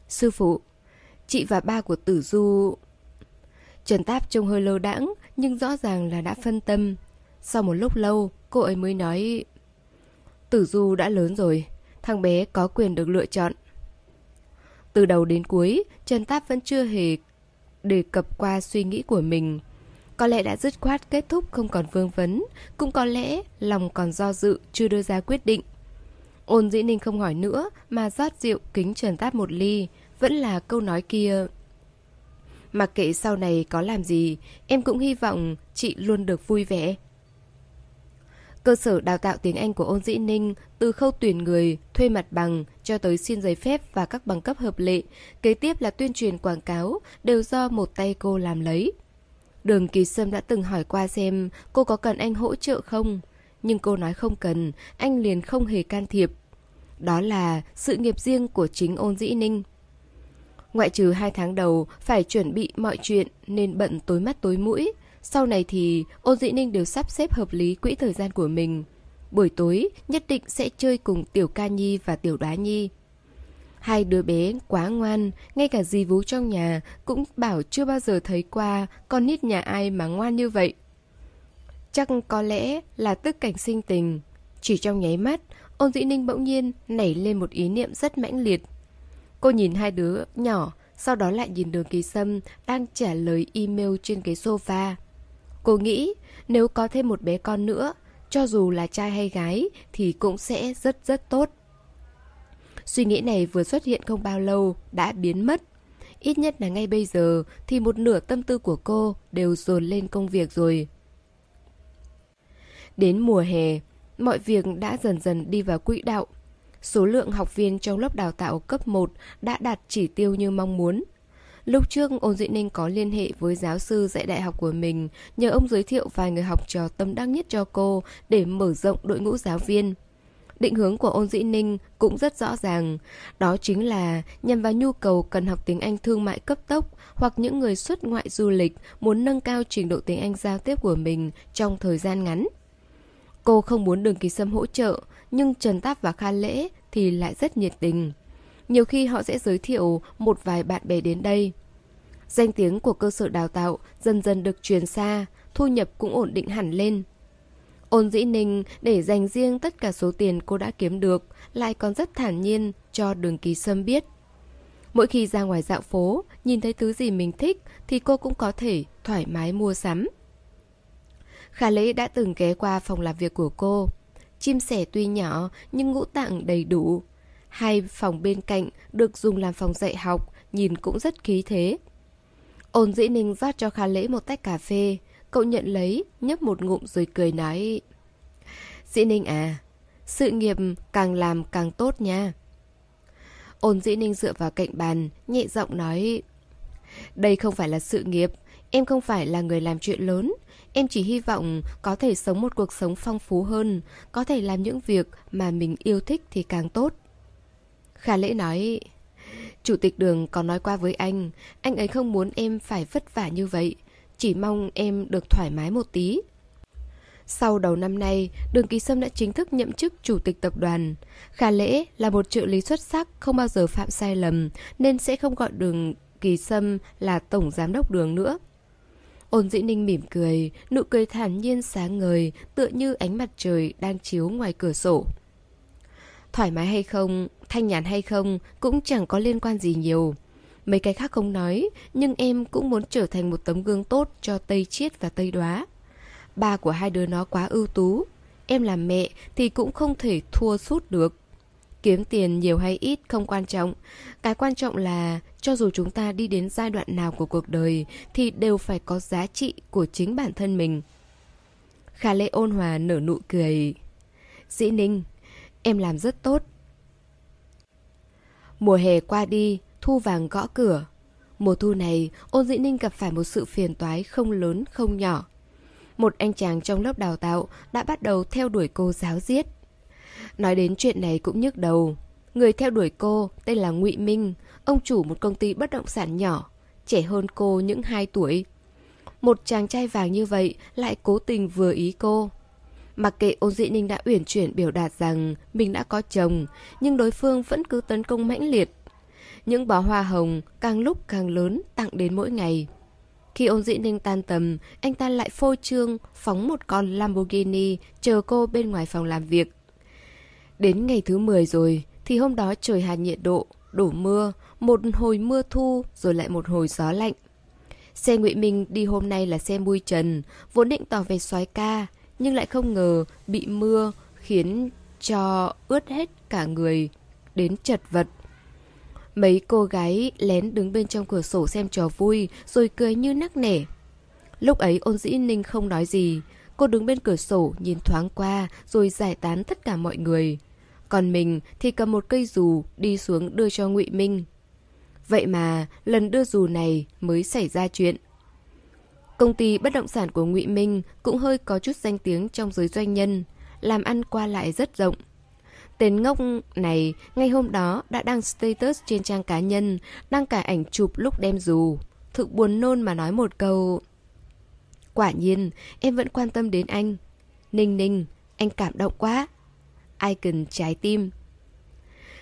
Sư phụ, chị và ba của tử du... Trần Táp trông hơi lơ đãng nhưng rõ ràng là đã phân tâm. Sau một lúc lâu, cô ấy mới nói... Tử du đã lớn rồi, thằng bé có quyền được lựa chọn. Từ đầu đến cuối, Trần Táp vẫn chưa hề đề cập qua suy nghĩ của mình. Có lẽ đã dứt khoát kết thúc không còn vương vấn, cũng có lẽ lòng còn do dự chưa đưa ra quyết định. Ôn dĩ ninh không hỏi nữa mà rót rượu kính trần táp một ly, vẫn là câu nói kia. Mặc kệ sau này có làm gì, em cũng hy vọng chị luôn được vui vẻ. Cơ sở đào tạo tiếng Anh của Ôn Dĩ Ninh từ khâu tuyển người, thuê mặt bằng cho tới xin giấy phép và các bằng cấp hợp lệ, kế tiếp là tuyên truyền quảng cáo đều do một tay cô làm lấy. Đường Kỳ Sâm đã từng hỏi qua xem cô có cần anh hỗ trợ không, nhưng cô nói không cần, anh liền không hề can thiệp. Đó là sự nghiệp riêng của chính ôn dĩ ninh. Ngoại trừ hai tháng đầu phải chuẩn bị mọi chuyện nên bận tối mắt tối mũi. Sau này thì ôn dĩ ninh đều sắp xếp hợp lý quỹ thời gian của mình. Buổi tối nhất định sẽ chơi cùng Tiểu Ca Nhi và Tiểu Đoá Nhi. Hai đứa bé quá ngoan, ngay cả dì vú trong nhà cũng bảo chưa bao giờ thấy qua con nít nhà ai mà ngoan như vậy. Chắc có lẽ là tức cảnh sinh tình. Chỉ trong nháy mắt, ôn dĩ ninh bỗng nhiên nảy lên một ý niệm rất mãnh liệt. Cô nhìn hai đứa nhỏ, sau đó lại nhìn đường kỳ sâm đang trả lời email trên cái sofa. Cô nghĩ nếu có thêm một bé con nữa, cho dù là trai hay gái thì cũng sẽ rất rất tốt. Suy nghĩ này vừa xuất hiện không bao lâu, đã biến mất. Ít nhất là ngay bây giờ thì một nửa tâm tư của cô đều dồn lên công việc rồi. Đến mùa hè, mọi việc đã dần dần đi vào quỹ đạo. Số lượng học viên trong lớp đào tạo cấp 1 đã đạt chỉ tiêu như mong muốn. Lúc trước, Ôn Duy Ninh có liên hệ với giáo sư dạy đại học của mình, nhờ ông giới thiệu vài người học trò tâm đắc nhất cho cô để mở rộng đội ngũ giáo viên. Định hướng của ôn dĩ ninh cũng rất rõ ràng, đó chính là nhằm vào nhu cầu cần học tiếng Anh thương mại cấp tốc hoặc những người xuất ngoại du lịch muốn nâng cao trình độ tiếng Anh giao tiếp của mình trong thời gian ngắn. Cô không muốn đường kỳ sâm hỗ trợ, nhưng Trần Táp và Kha Lễ thì lại rất nhiệt tình. Nhiều khi họ sẽ giới thiệu một vài bạn bè đến đây. Danh tiếng của cơ sở đào tạo dần dần được truyền xa, thu nhập cũng ổn định hẳn lên. Ôn dĩ ninh để dành riêng tất cả số tiền cô đã kiếm được, lại còn rất thản nhiên cho đường kỳ sâm biết. Mỗi khi ra ngoài dạo phố, nhìn thấy thứ gì mình thích thì cô cũng có thể thoải mái mua sắm. Khả lễ đã từng ghé qua phòng làm việc của cô. Chim sẻ tuy nhỏ nhưng ngũ tạng đầy đủ. Hai phòng bên cạnh được dùng làm phòng dạy học, nhìn cũng rất khí thế. Ôn dĩ ninh rót cho Kha lễ một tách cà phê. Cậu nhận lấy, nhấp một ngụm rồi cười nói. Dĩ Ninh à, sự nghiệp càng làm càng tốt nha. Ôn Dĩ Ninh dựa vào cạnh bàn, nhẹ giọng nói. Đây không phải là sự nghiệp, em không phải là người làm chuyện lớn. Em chỉ hy vọng có thể sống một cuộc sống phong phú hơn, có thể làm những việc mà mình yêu thích thì càng tốt. Khả lễ nói, Chủ tịch đường có nói qua với anh, anh ấy không muốn em phải vất vả như vậy, chỉ mong em được thoải mái một tí. Sau đầu năm nay, Đường Kỳ Sâm đã chính thức nhậm chức chủ tịch tập đoàn. Khả lễ là một trợ lý xuất sắc, không bao giờ phạm sai lầm, nên sẽ không gọi Đường Kỳ Sâm là tổng giám đốc đường nữa. Ôn dĩ ninh mỉm cười, nụ cười thản nhiên sáng ngời, tựa như ánh mặt trời đang chiếu ngoài cửa sổ. Thoải mái hay không, thanh nhàn hay không cũng chẳng có liên quan gì nhiều. Mấy cái khác không nói, nhưng em cũng muốn trở thành một tấm gương tốt cho Tây Chiết và Tây Đoá. Ba của hai đứa nó quá ưu tú. Em làm mẹ thì cũng không thể thua sút được. Kiếm tiền nhiều hay ít không quan trọng. Cái quan trọng là cho dù chúng ta đi đến giai đoạn nào của cuộc đời thì đều phải có giá trị của chính bản thân mình. Khả lệ ôn hòa nở nụ cười. Dĩ Ninh, em làm rất tốt. Mùa hè qua đi, thu vàng gõ cửa. Mùa thu này, ôn dĩ ninh gặp phải một sự phiền toái không lớn không nhỏ. Một anh chàng trong lớp đào tạo đã bắt đầu theo đuổi cô giáo giết. Nói đến chuyện này cũng nhức đầu. Người theo đuổi cô tên là ngụy Minh, ông chủ một công ty bất động sản nhỏ, trẻ hơn cô những 2 tuổi. Một chàng trai vàng như vậy lại cố tình vừa ý cô. Mặc kệ ôn dị ninh đã uyển chuyển biểu đạt rằng mình đã có chồng, nhưng đối phương vẫn cứ tấn công mãnh liệt. Những bó hoa hồng càng lúc càng lớn tặng đến mỗi ngày. Khi ôn dị ninh tan tầm, anh ta lại phô trương phóng một con Lamborghini chờ cô bên ngoài phòng làm việc. Đến ngày thứ 10 rồi, thì hôm đó trời hạt nhiệt độ, đổ mưa, một hồi mưa thu rồi lại một hồi gió lạnh. Xe Ngụy Minh đi hôm nay là xe mui trần, vốn định tỏ về soái ca, nhưng lại không ngờ bị mưa khiến cho ướt hết cả người đến chật vật. Mấy cô gái lén đứng bên trong cửa sổ xem trò vui rồi cười như nắc nẻ. Lúc ấy ôn dĩ ninh không nói gì, cô đứng bên cửa sổ nhìn thoáng qua rồi giải tán tất cả mọi người. Còn mình thì cầm một cây dù đi xuống đưa cho ngụy Minh. Vậy mà lần đưa dù này mới xảy ra chuyện. Công ty bất động sản của Ngụy Minh cũng hơi có chút danh tiếng trong giới doanh nhân, làm ăn qua lại rất rộng. Tên ngốc này ngay hôm đó đã đăng status trên trang cá nhân, đăng cả ảnh chụp lúc đem dù. Thực buồn nôn mà nói một câu. Quả nhiên, em vẫn quan tâm đến anh. Ninh ninh, anh cảm động quá. Icon trái tim.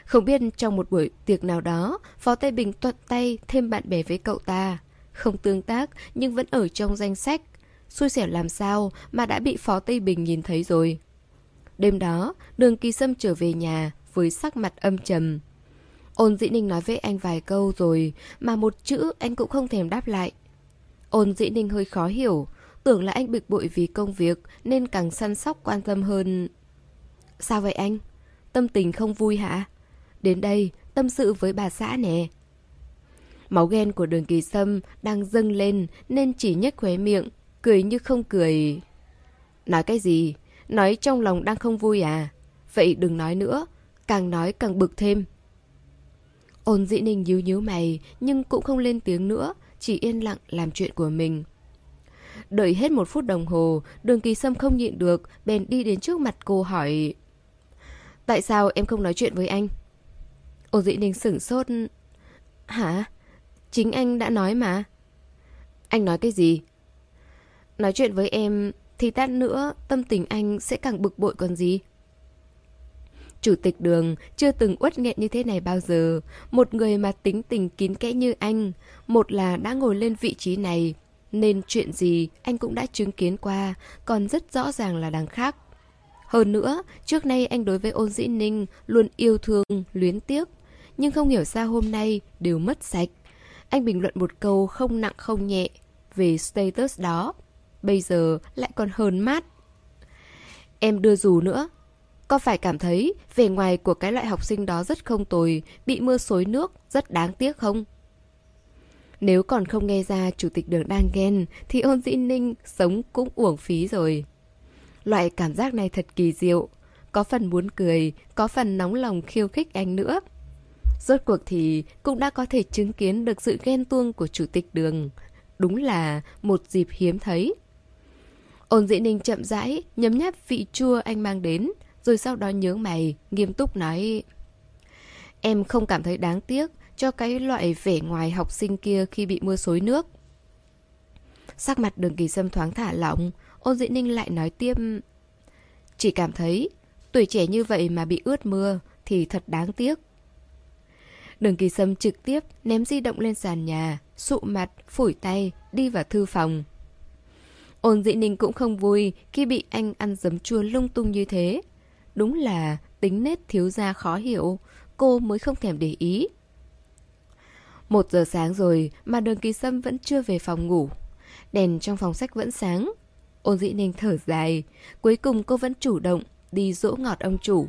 Không biết trong một buổi tiệc nào đó, Phó Tây Bình thuận tay thêm bạn bè với cậu ta. Không tương tác nhưng vẫn ở trong danh sách. Xui xẻo làm sao mà đã bị Phó Tây Bình nhìn thấy rồi. Đêm đó, đường kỳ sâm trở về nhà với sắc mặt âm trầm. Ôn dĩ ninh nói với anh vài câu rồi mà một chữ anh cũng không thèm đáp lại. Ôn dĩ ninh hơi khó hiểu, tưởng là anh bực bội vì công việc nên càng săn sóc quan tâm hơn. Sao vậy anh? Tâm tình không vui hả? Đến đây, tâm sự với bà xã nè. Máu ghen của đường kỳ sâm đang dâng lên nên chỉ nhếch khóe miệng, cười như không cười. Nói cái gì? Nói trong lòng đang không vui à? Vậy đừng nói nữa, càng nói càng bực thêm. Ôn dĩ ninh nhíu nhíu mày nhưng cũng không lên tiếng nữa, chỉ yên lặng làm chuyện của mình. Đợi hết một phút đồng hồ, đường kỳ sâm không nhịn được, bèn đi đến trước mặt cô hỏi Tại sao em không nói chuyện với anh? Ô dĩ ninh sửng sốt Hả? Chính anh đã nói mà. Anh nói cái gì? Nói chuyện với em thì tát nữa tâm tình anh sẽ càng bực bội còn gì. Chủ tịch đường chưa từng uất nghẹn như thế này bao giờ. Một người mà tính tình kín kẽ như anh. Một là đã ngồi lên vị trí này. Nên chuyện gì anh cũng đã chứng kiến qua. Còn rất rõ ràng là đằng khác. Hơn nữa, trước nay anh đối với ôn dĩ ninh luôn yêu thương, luyến tiếc. Nhưng không hiểu sao hôm nay đều mất sạch. Anh bình luận một câu không nặng không nhẹ về status đó. Bây giờ lại còn hờn mát. Em đưa dù nữa. Có phải cảm thấy vẻ ngoài của cái loại học sinh đó rất không tồi, bị mưa xối nước, rất đáng tiếc không? Nếu còn không nghe ra chủ tịch đường đang ghen thì ôn dĩ ninh sống cũng uổng phí rồi. Loại cảm giác này thật kỳ diệu. Có phần muốn cười, có phần nóng lòng khiêu khích anh nữa. Rốt cuộc thì cũng đã có thể chứng kiến được sự ghen tuông của chủ tịch đường. Đúng là một dịp hiếm thấy. Ôn dĩ ninh chậm rãi, nhấm nháp vị chua anh mang đến, rồi sau đó nhớ mày, nghiêm túc nói... Em không cảm thấy đáng tiếc cho cái loại vẻ ngoài học sinh kia khi bị mưa xối nước. Sắc mặt đường kỳ sâm thoáng thả lỏng, ôn dĩ ninh lại nói tiếp... Chỉ cảm thấy, tuổi trẻ như vậy mà bị ướt mưa thì thật đáng tiếc. Đường kỳ sâm trực tiếp ném di động lên sàn nhà, sụ mặt, phủi tay, đi vào thư phòng. Ôn dĩ ninh cũng không vui khi bị anh ăn dấm chua lung tung như thế. Đúng là tính nết thiếu gia khó hiểu, cô mới không thèm để ý. Một giờ sáng rồi mà đường kỳ sâm vẫn chưa về phòng ngủ. Đèn trong phòng sách vẫn sáng. Ôn dĩ ninh thở dài. Cuối cùng cô vẫn chủ động đi dỗ ngọt ông chủ.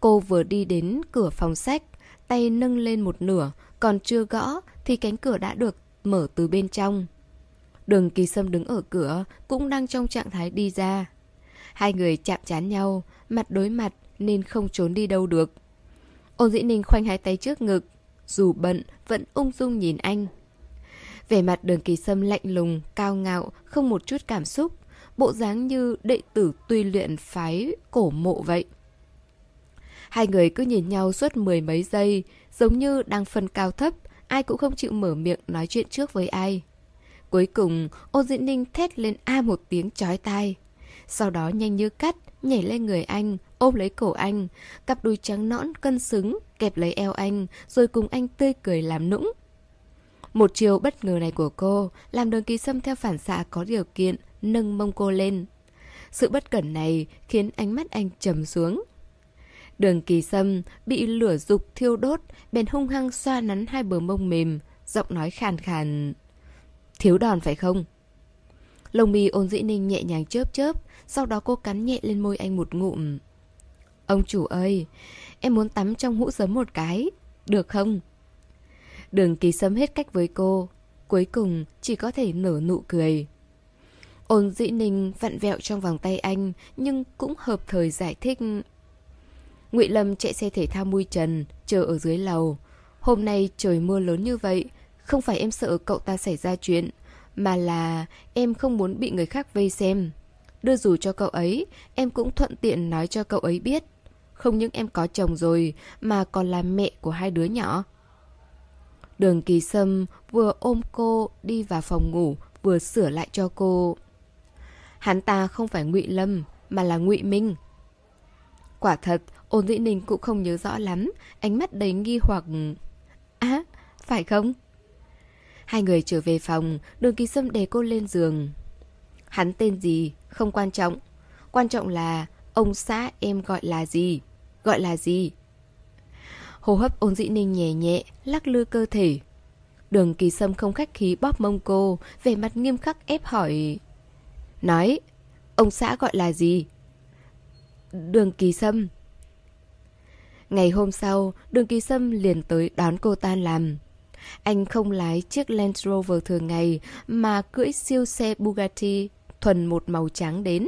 Cô vừa đi đến cửa phòng sách, tay nâng lên một nửa, còn chưa gõ thì cánh cửa đã được mở từ bên trong. Đường kỳ sâm đứng ở cửa, cũng đang trong trạng thái đi ra. Hai người chạm chán nhau, mặt đối mặt nên không trốn đi đâu được. Ôn dĩ ninh khoanh hai tay trước ngực, dù bận vẫn ung dung nhìn anh. Vẻ mặt đường kỳ sâm lạnh lùng, cao ngạo, không một chút cảm xúc, bộ dáng như đệ tử tuy luyện phái cổ mộ vậy. Hai người cứ nhìn nhau suốt mười mấy giây, giống như đang phân cao thấp, ai cũng không chịu mở miệng nói chuyện trước với ai. Cuối cùng, ôn diễn ninh thét lên a một tiếng chói tai. Sau đó nhanh như cắt, nhảy lên người anh, ôm lấy cổ anh, cặp đùi trắng nõn cân xứng, kẹp lấy eo anh, rồi cùng anh tươi cười làm nũng. Một chiều bất ngờ này của cô làm đường kỳ sâm theo phản xạ có điều kiện, nâng mông cô lên. Sự bất cẩn này khiến ánh mắt anh trầm xuống. Đường kỳ sâm bị lửa dục thiêu đốt, bèn hung hăng xoa nắn hai bờ mông mềm, giọng nói khàn khàn. Thiếu đòn phải không? Lông mi ôn dĩ ninh nhẹ nhàng chớp chớp, sau đó cô cắn nhẹ lên môi anh một ngụm. Ông chủ ơi, em muốn tắm trong hũ sớm một cái, được không? Đường ký sớm hết cách với cô, cuối cùng chỉ có thể nở nụ cười. Ôn dĩ ninh vặn vẹo trong vòng tay anh, nhưng cũng hợp thời giải thích. ngụy Lâm chạy xe thể thao mui trần, chờ ở dưới lầu. Hôm nay trời mưa lớn như vậy, không phải em sợ cậu ta xảy ra chuyện, mà là em không muốn bị người khác vây xem. Đưa dù cho cậu ấy, em cũng thuận tiện nói cho cậu ấy biết. Không những em có chồng rồi, mà còn là mẹ của hai đứa nhỏ. Đường kỳ sâm vừa ôm cô đi vào phòng ngủ, vừa sửa lại cho cô. Hắn ta không phải ngụy Lâm, mà là ngụy Minh. Quả thật, ôn dĩ ninh cũng không nhớ rõ lắm, ánh mắt đầy nghi hoặc... Á, phải không? Hai người trở về phòng, đường kỳ sâm đè cô lên giường. Hắn tên gì, không quan trọng. Quan trọng là ông xã em gọi là gì? Gọi là gì? Hô hấp ôn dĩ ninh nhẹ nhẹ, lắc lư cơ thể. Đường kỳ sâm không khách khí bóp mông cô, vẻ mặt nghiêm khắc ép hỏi. Nói, ông xã gọi là gì? Đường kỳ sâm. Ngày hôm sau, đường kỳ sâm liền tới đón cô tan làm. Anh không lái chiếc Land Rover thường ngày mà cưỡi siêu xe Bugatti thuần một màu trắng đến.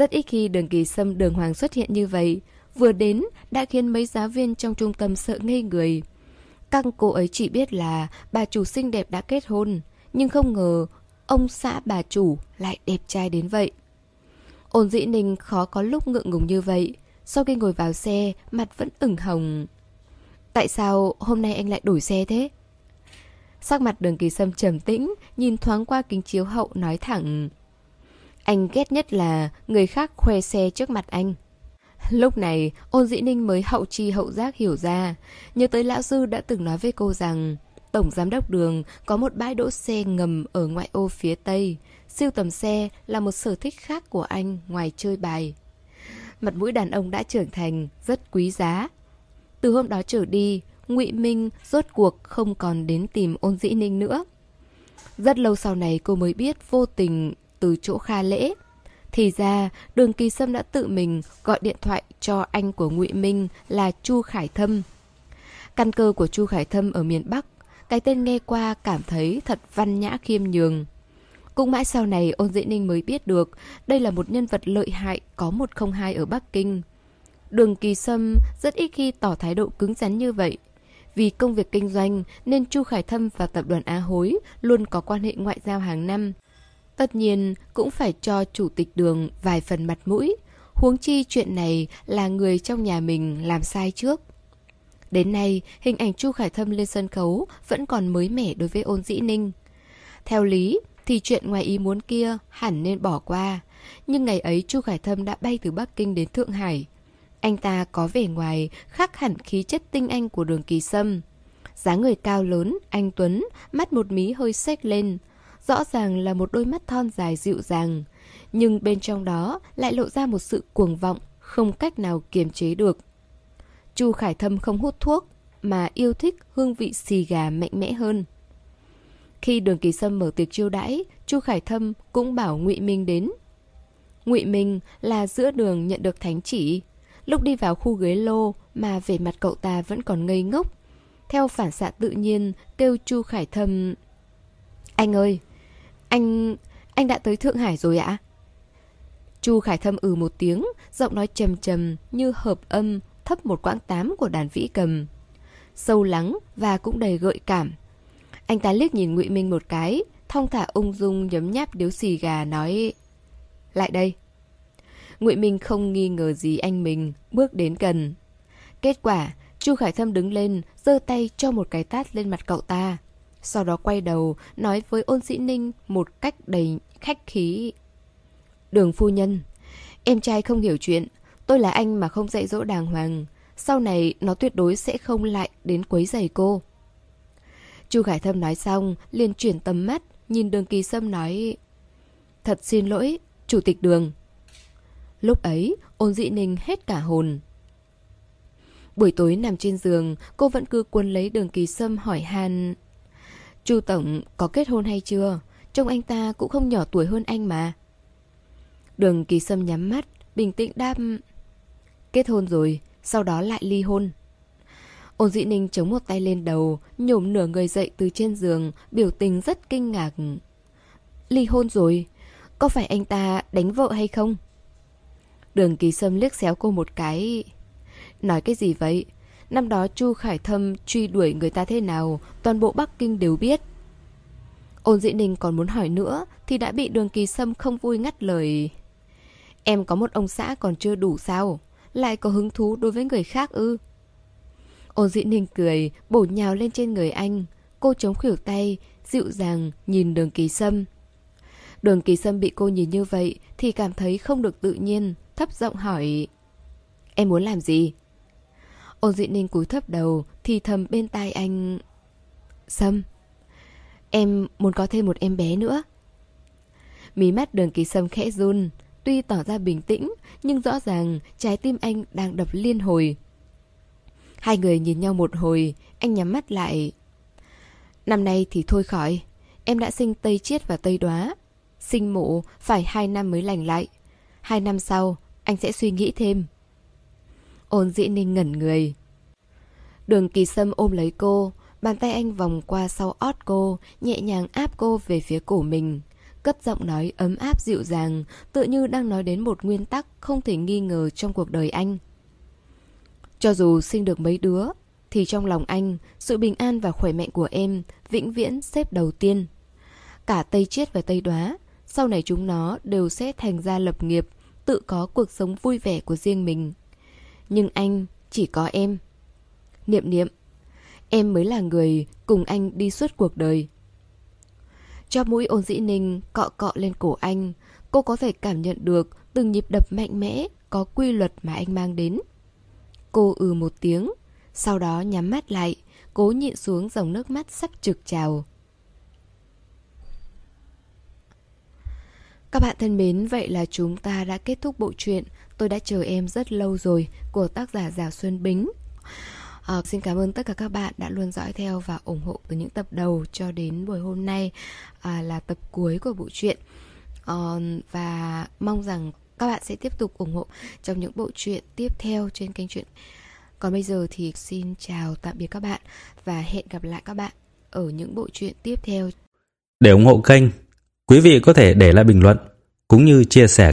Rất ít khi đường kỳ sâm đường hoàng xuất hiện như vậy. Vừa đến đã khiến mấy giáo viên trong trung tâm sợ ngây người. Các cô ấy chỉ biết là bà chủ xinh đẹp đã kết hôn, nhưng không ngờ ông xã bà chủ lại đẹp trai đến vậy. Ôn dĩ ninh khó có lúc ngượng ngùng như vậy. Sau khi ngồi vào xe, mặt vẫn ửng hồng. Tại sao hôm nay anh lại đổi xe thế? Sắc mặt đường kỳ sâm trầm tĩnh, nhìn thoáng qua kính chiếu hậu nói thẳng. Anh ghét nhất là người khác khoe xe trước mặt anh. Lúc này, ôn dĩ ninh mới hậu chi hậu giác hiểu ra. Nhớ tới lão sư đã từng nói với cô rằng Tổng giám đốc đường có một bãi đỗ xe ngầm ở ngoại ô phía Tây. Siêu tầm xe là một sở thích khác của anh ngoài chơi bài. Mặt mũi đàn ông đã trưởng thành, rất quý giá. Từ hôm đó trở đi, ngụy Minh rốt cuộc không còn đến tìm ôn dĩ ninh nữa. Rất lâu sau này cô mới biết vô tình từ chỗ Kha Lễ. Thì ra, Đường Kỳ Sâm đã tự mình gọi điện thoại cho anh của Ngụy Minh là Chu Khải Thâm. Căn cơ của Chu Khải Thâm ở miền Bắc, cái tên nghe qua cảm thấy thật văn nhã khiêm nhường. Cũng mãi sau này ôn dĩ ninh mới biết được đây là một nhân vật lợi hại có một không hai ở Bắc Kinh. Đường Kỳ Sâm rất ít khi tỏ thái độ cứng rắn như vậy. Vì công việc kinh doanh nên Chu Khải Thâm và tập đoàn Á Hối luôn có quan hệ ngoại giao hàng năm. Tất nhiên cũng phải cho chủ tịch đường vài phần mặt mũi. Huống chi chuyện này là người trong nhà mình làm sai trước. Đến nay, hình ảnh Chu Khải Thâm lên sân khấu vẫn còn mới mẻ đối với ôn dĩ ninh. Theo lý, thì chuyện ngoài ý muốn kia hẳn nên bỏ qua. Nhưng ngày ấy Chu Khải Thâm đã bay từ Bắc Kinh đến Thượng Hải. Anh ta có vẻ ngoài khác hẳn khí chất tinh anh của đường kỳ sâm. dáng người cao lớn, anh Tuấn, mắt một mí hơi xếch lên. Rõ ràng là một đôi mắt thon dài dịu dàng. Nhưng bên trong đó lại lộ ra một sự cuồng vọng, không cách nào kiềm chế được. Chu Khải Thâm không hút thuốc, mà yêu thích hương vị xì gà mạnh mẽ hơn. Khi Đường Kỳ Sâm mở tiệc chiêu đãi, Chu Khải Thâm cũng bảo Ngụy Minh đến. Ngụy Minh là giữa đường nhận được thánh chỉ. Lúc đi vào khu ghế lô mà vẻ mặt cậu ta vẫn còn ngây ngốc. Theo phản xạ tự nhiên, kêu Chu Khải Thâm... Anh ơi, anh... anh đã tới Thượng Hải rồi ạ? Chu Khải Thâm ừ một tiếng, giọng nói trầm trầm như hợp âm thấp một quãng tám của đàn vĩ cầm. Sâu lắng và cũng đầy gợi cảm. Anh ta liếc nhìn Ngụy Minh một cái, thong thả ung dung nhấm nháp điếu xì gà nói Lại đây. Ngụy Minh không nghi ngờ gì anh mình, bước đến gần. Kết quả, Chu Khải Thâm đứng lên, giơ tay cho một cái tát lên mặt cậu ta. Sau đó quay đầu, nói với ôn sĩ ninh một cách đầy khách khí. Đường phu nhân, em trai không hiểu chuyện, tôi là anh mà không dạy dỗ đàng hoàng. Sau này nó tuyệt đối sẽ không lại đến quấy giày cô. Chu Khải Thâm nói xong, liền chuyển tầm mắt, nhìn đường kỳ sâm nói Thật xin lỗi, chủ tịch đường. Lúc ấy, ôn dị ninh hết cả hồn. Buổi tối nằm trên giường, cô vẫn cứ quân lấy đường kỳ sâm hỏi han Chu Tổng có kết hôn hay chưa? Trông anh ta cũng không nhỏ tuổi hơn anh mà. Đường kỳ sâm nhắm mắt, bình tĩnh đáp Kết hôn rồi, sau đó lại ly hôn. Ôn dĩ ninh chống một tay lên đầu, nhổm nửa người dậy từ trên giường, biểu tình rất kinh ngạc. Ly hôn rồi, có phải anh ta đánh vợ hay không? Đường kỳ sâm liếc xéo cô một cái. Nói cái gì vậy? Năm đó Chu Khải Thâm truy đuổi người ta thế nào, toàn bộ Bắc Kinh đều biết. Ôn dĩ ninh còn muốn hỏi nữa, thì đã bị đường kỳ sâm không vui ngắt lời. Em có một ông xã còn chưa đủ sao? Lại có hứng thú đối với người khác ư? Ôn dĩ ninh cười, bổ nhào lên trên người anh. Cô chống khỉu tay, dịu dàng nhìn đường kỳ sâm. Đường kỳ sâm bị cô nhìn như vậy thì cảm thấy không được tự nhiên, thấp giọng hỏi. Em muốn làm gì? Ôn dị ninh cúi thấp đầu, thì thầm bên tai anh. Sâm, em muốn có thêm một em bé nữa. Mí mắt đường kỳ sâm khẽ run, tuy tỏ ra bình tĩnh, nhưng rõ ràng trái tim anh đang đập liên hồi. Hai người nhìn nhau một hồi, anh nhắm mắt lại. Năm nay thì thôi khỏi, em đã sinh Tây Chiết và Tây Đoá. Sinh mộ phải hai năm mới lành lại. Hai năm sau, anh sẽ suy nghĩ thêm. Ôn dĩ ninh ngẩn người. Đường kỳ sâm ôm lấy cô, bàn tay anh vòng qua sau ót cô, nhẹ nhàng áp cô về phía cổ mình. Cất giọng nói ấm áp dịu dàng, tựa như đang nói đến một nguyên tắc không thể nghi ngờ trong cuộc đời anh. Cho dù sinh được mấy đứa, thì trong lòng anh, sự bình an và khỏe mạnh của em vĩnh viễn xếp đầu tiên. Cả Tây Chiết và Tây Đoá, sau này chúng nó đều sẽ thành ra lập nghiệp, tự có cuộc sống vui vẻ của riêng mình. Nhưng anh chỉ có em. Niệm niệm, em mới là người cùng anh đi suốt cuộc đời. Cho mũi ôn dĩ ninh cọ cọ lên cổ anh, cô có thể cảm nhận được từng nhịp đập mạnh mẽ, có quy luật mà anh mang đến. Cô ừ một tiếng, sau đó nhắm mắt lại, cố nhịn xuống dòng nước mắt sắp trực trào. Các bạn thân mến, vậy là chúng ta đã kết thúc bộ truyện Tôi đã chờ em rất lâu rồi của tác giả Già Xuân Bính. À, xin cảm ơn tất cả các bạn đã luôn dõi theo và ủng hộ từ những tập đầu cho đến buổi hôm nay à, là tập cuối của bộ truyện. À, và mong rằng các bạn sẽ tiếp tục ủng hộ trong những bộ truyện tiếp theo trên kênh truyện. Còn bây giờ thì xin chào tạm biệt các bạn và hẹn gặp lại các bạn ở những bộ truyện tiếp theo. Để ủng hộ kênh, quý vị có thể để lại bình luận cũng như chia sẻ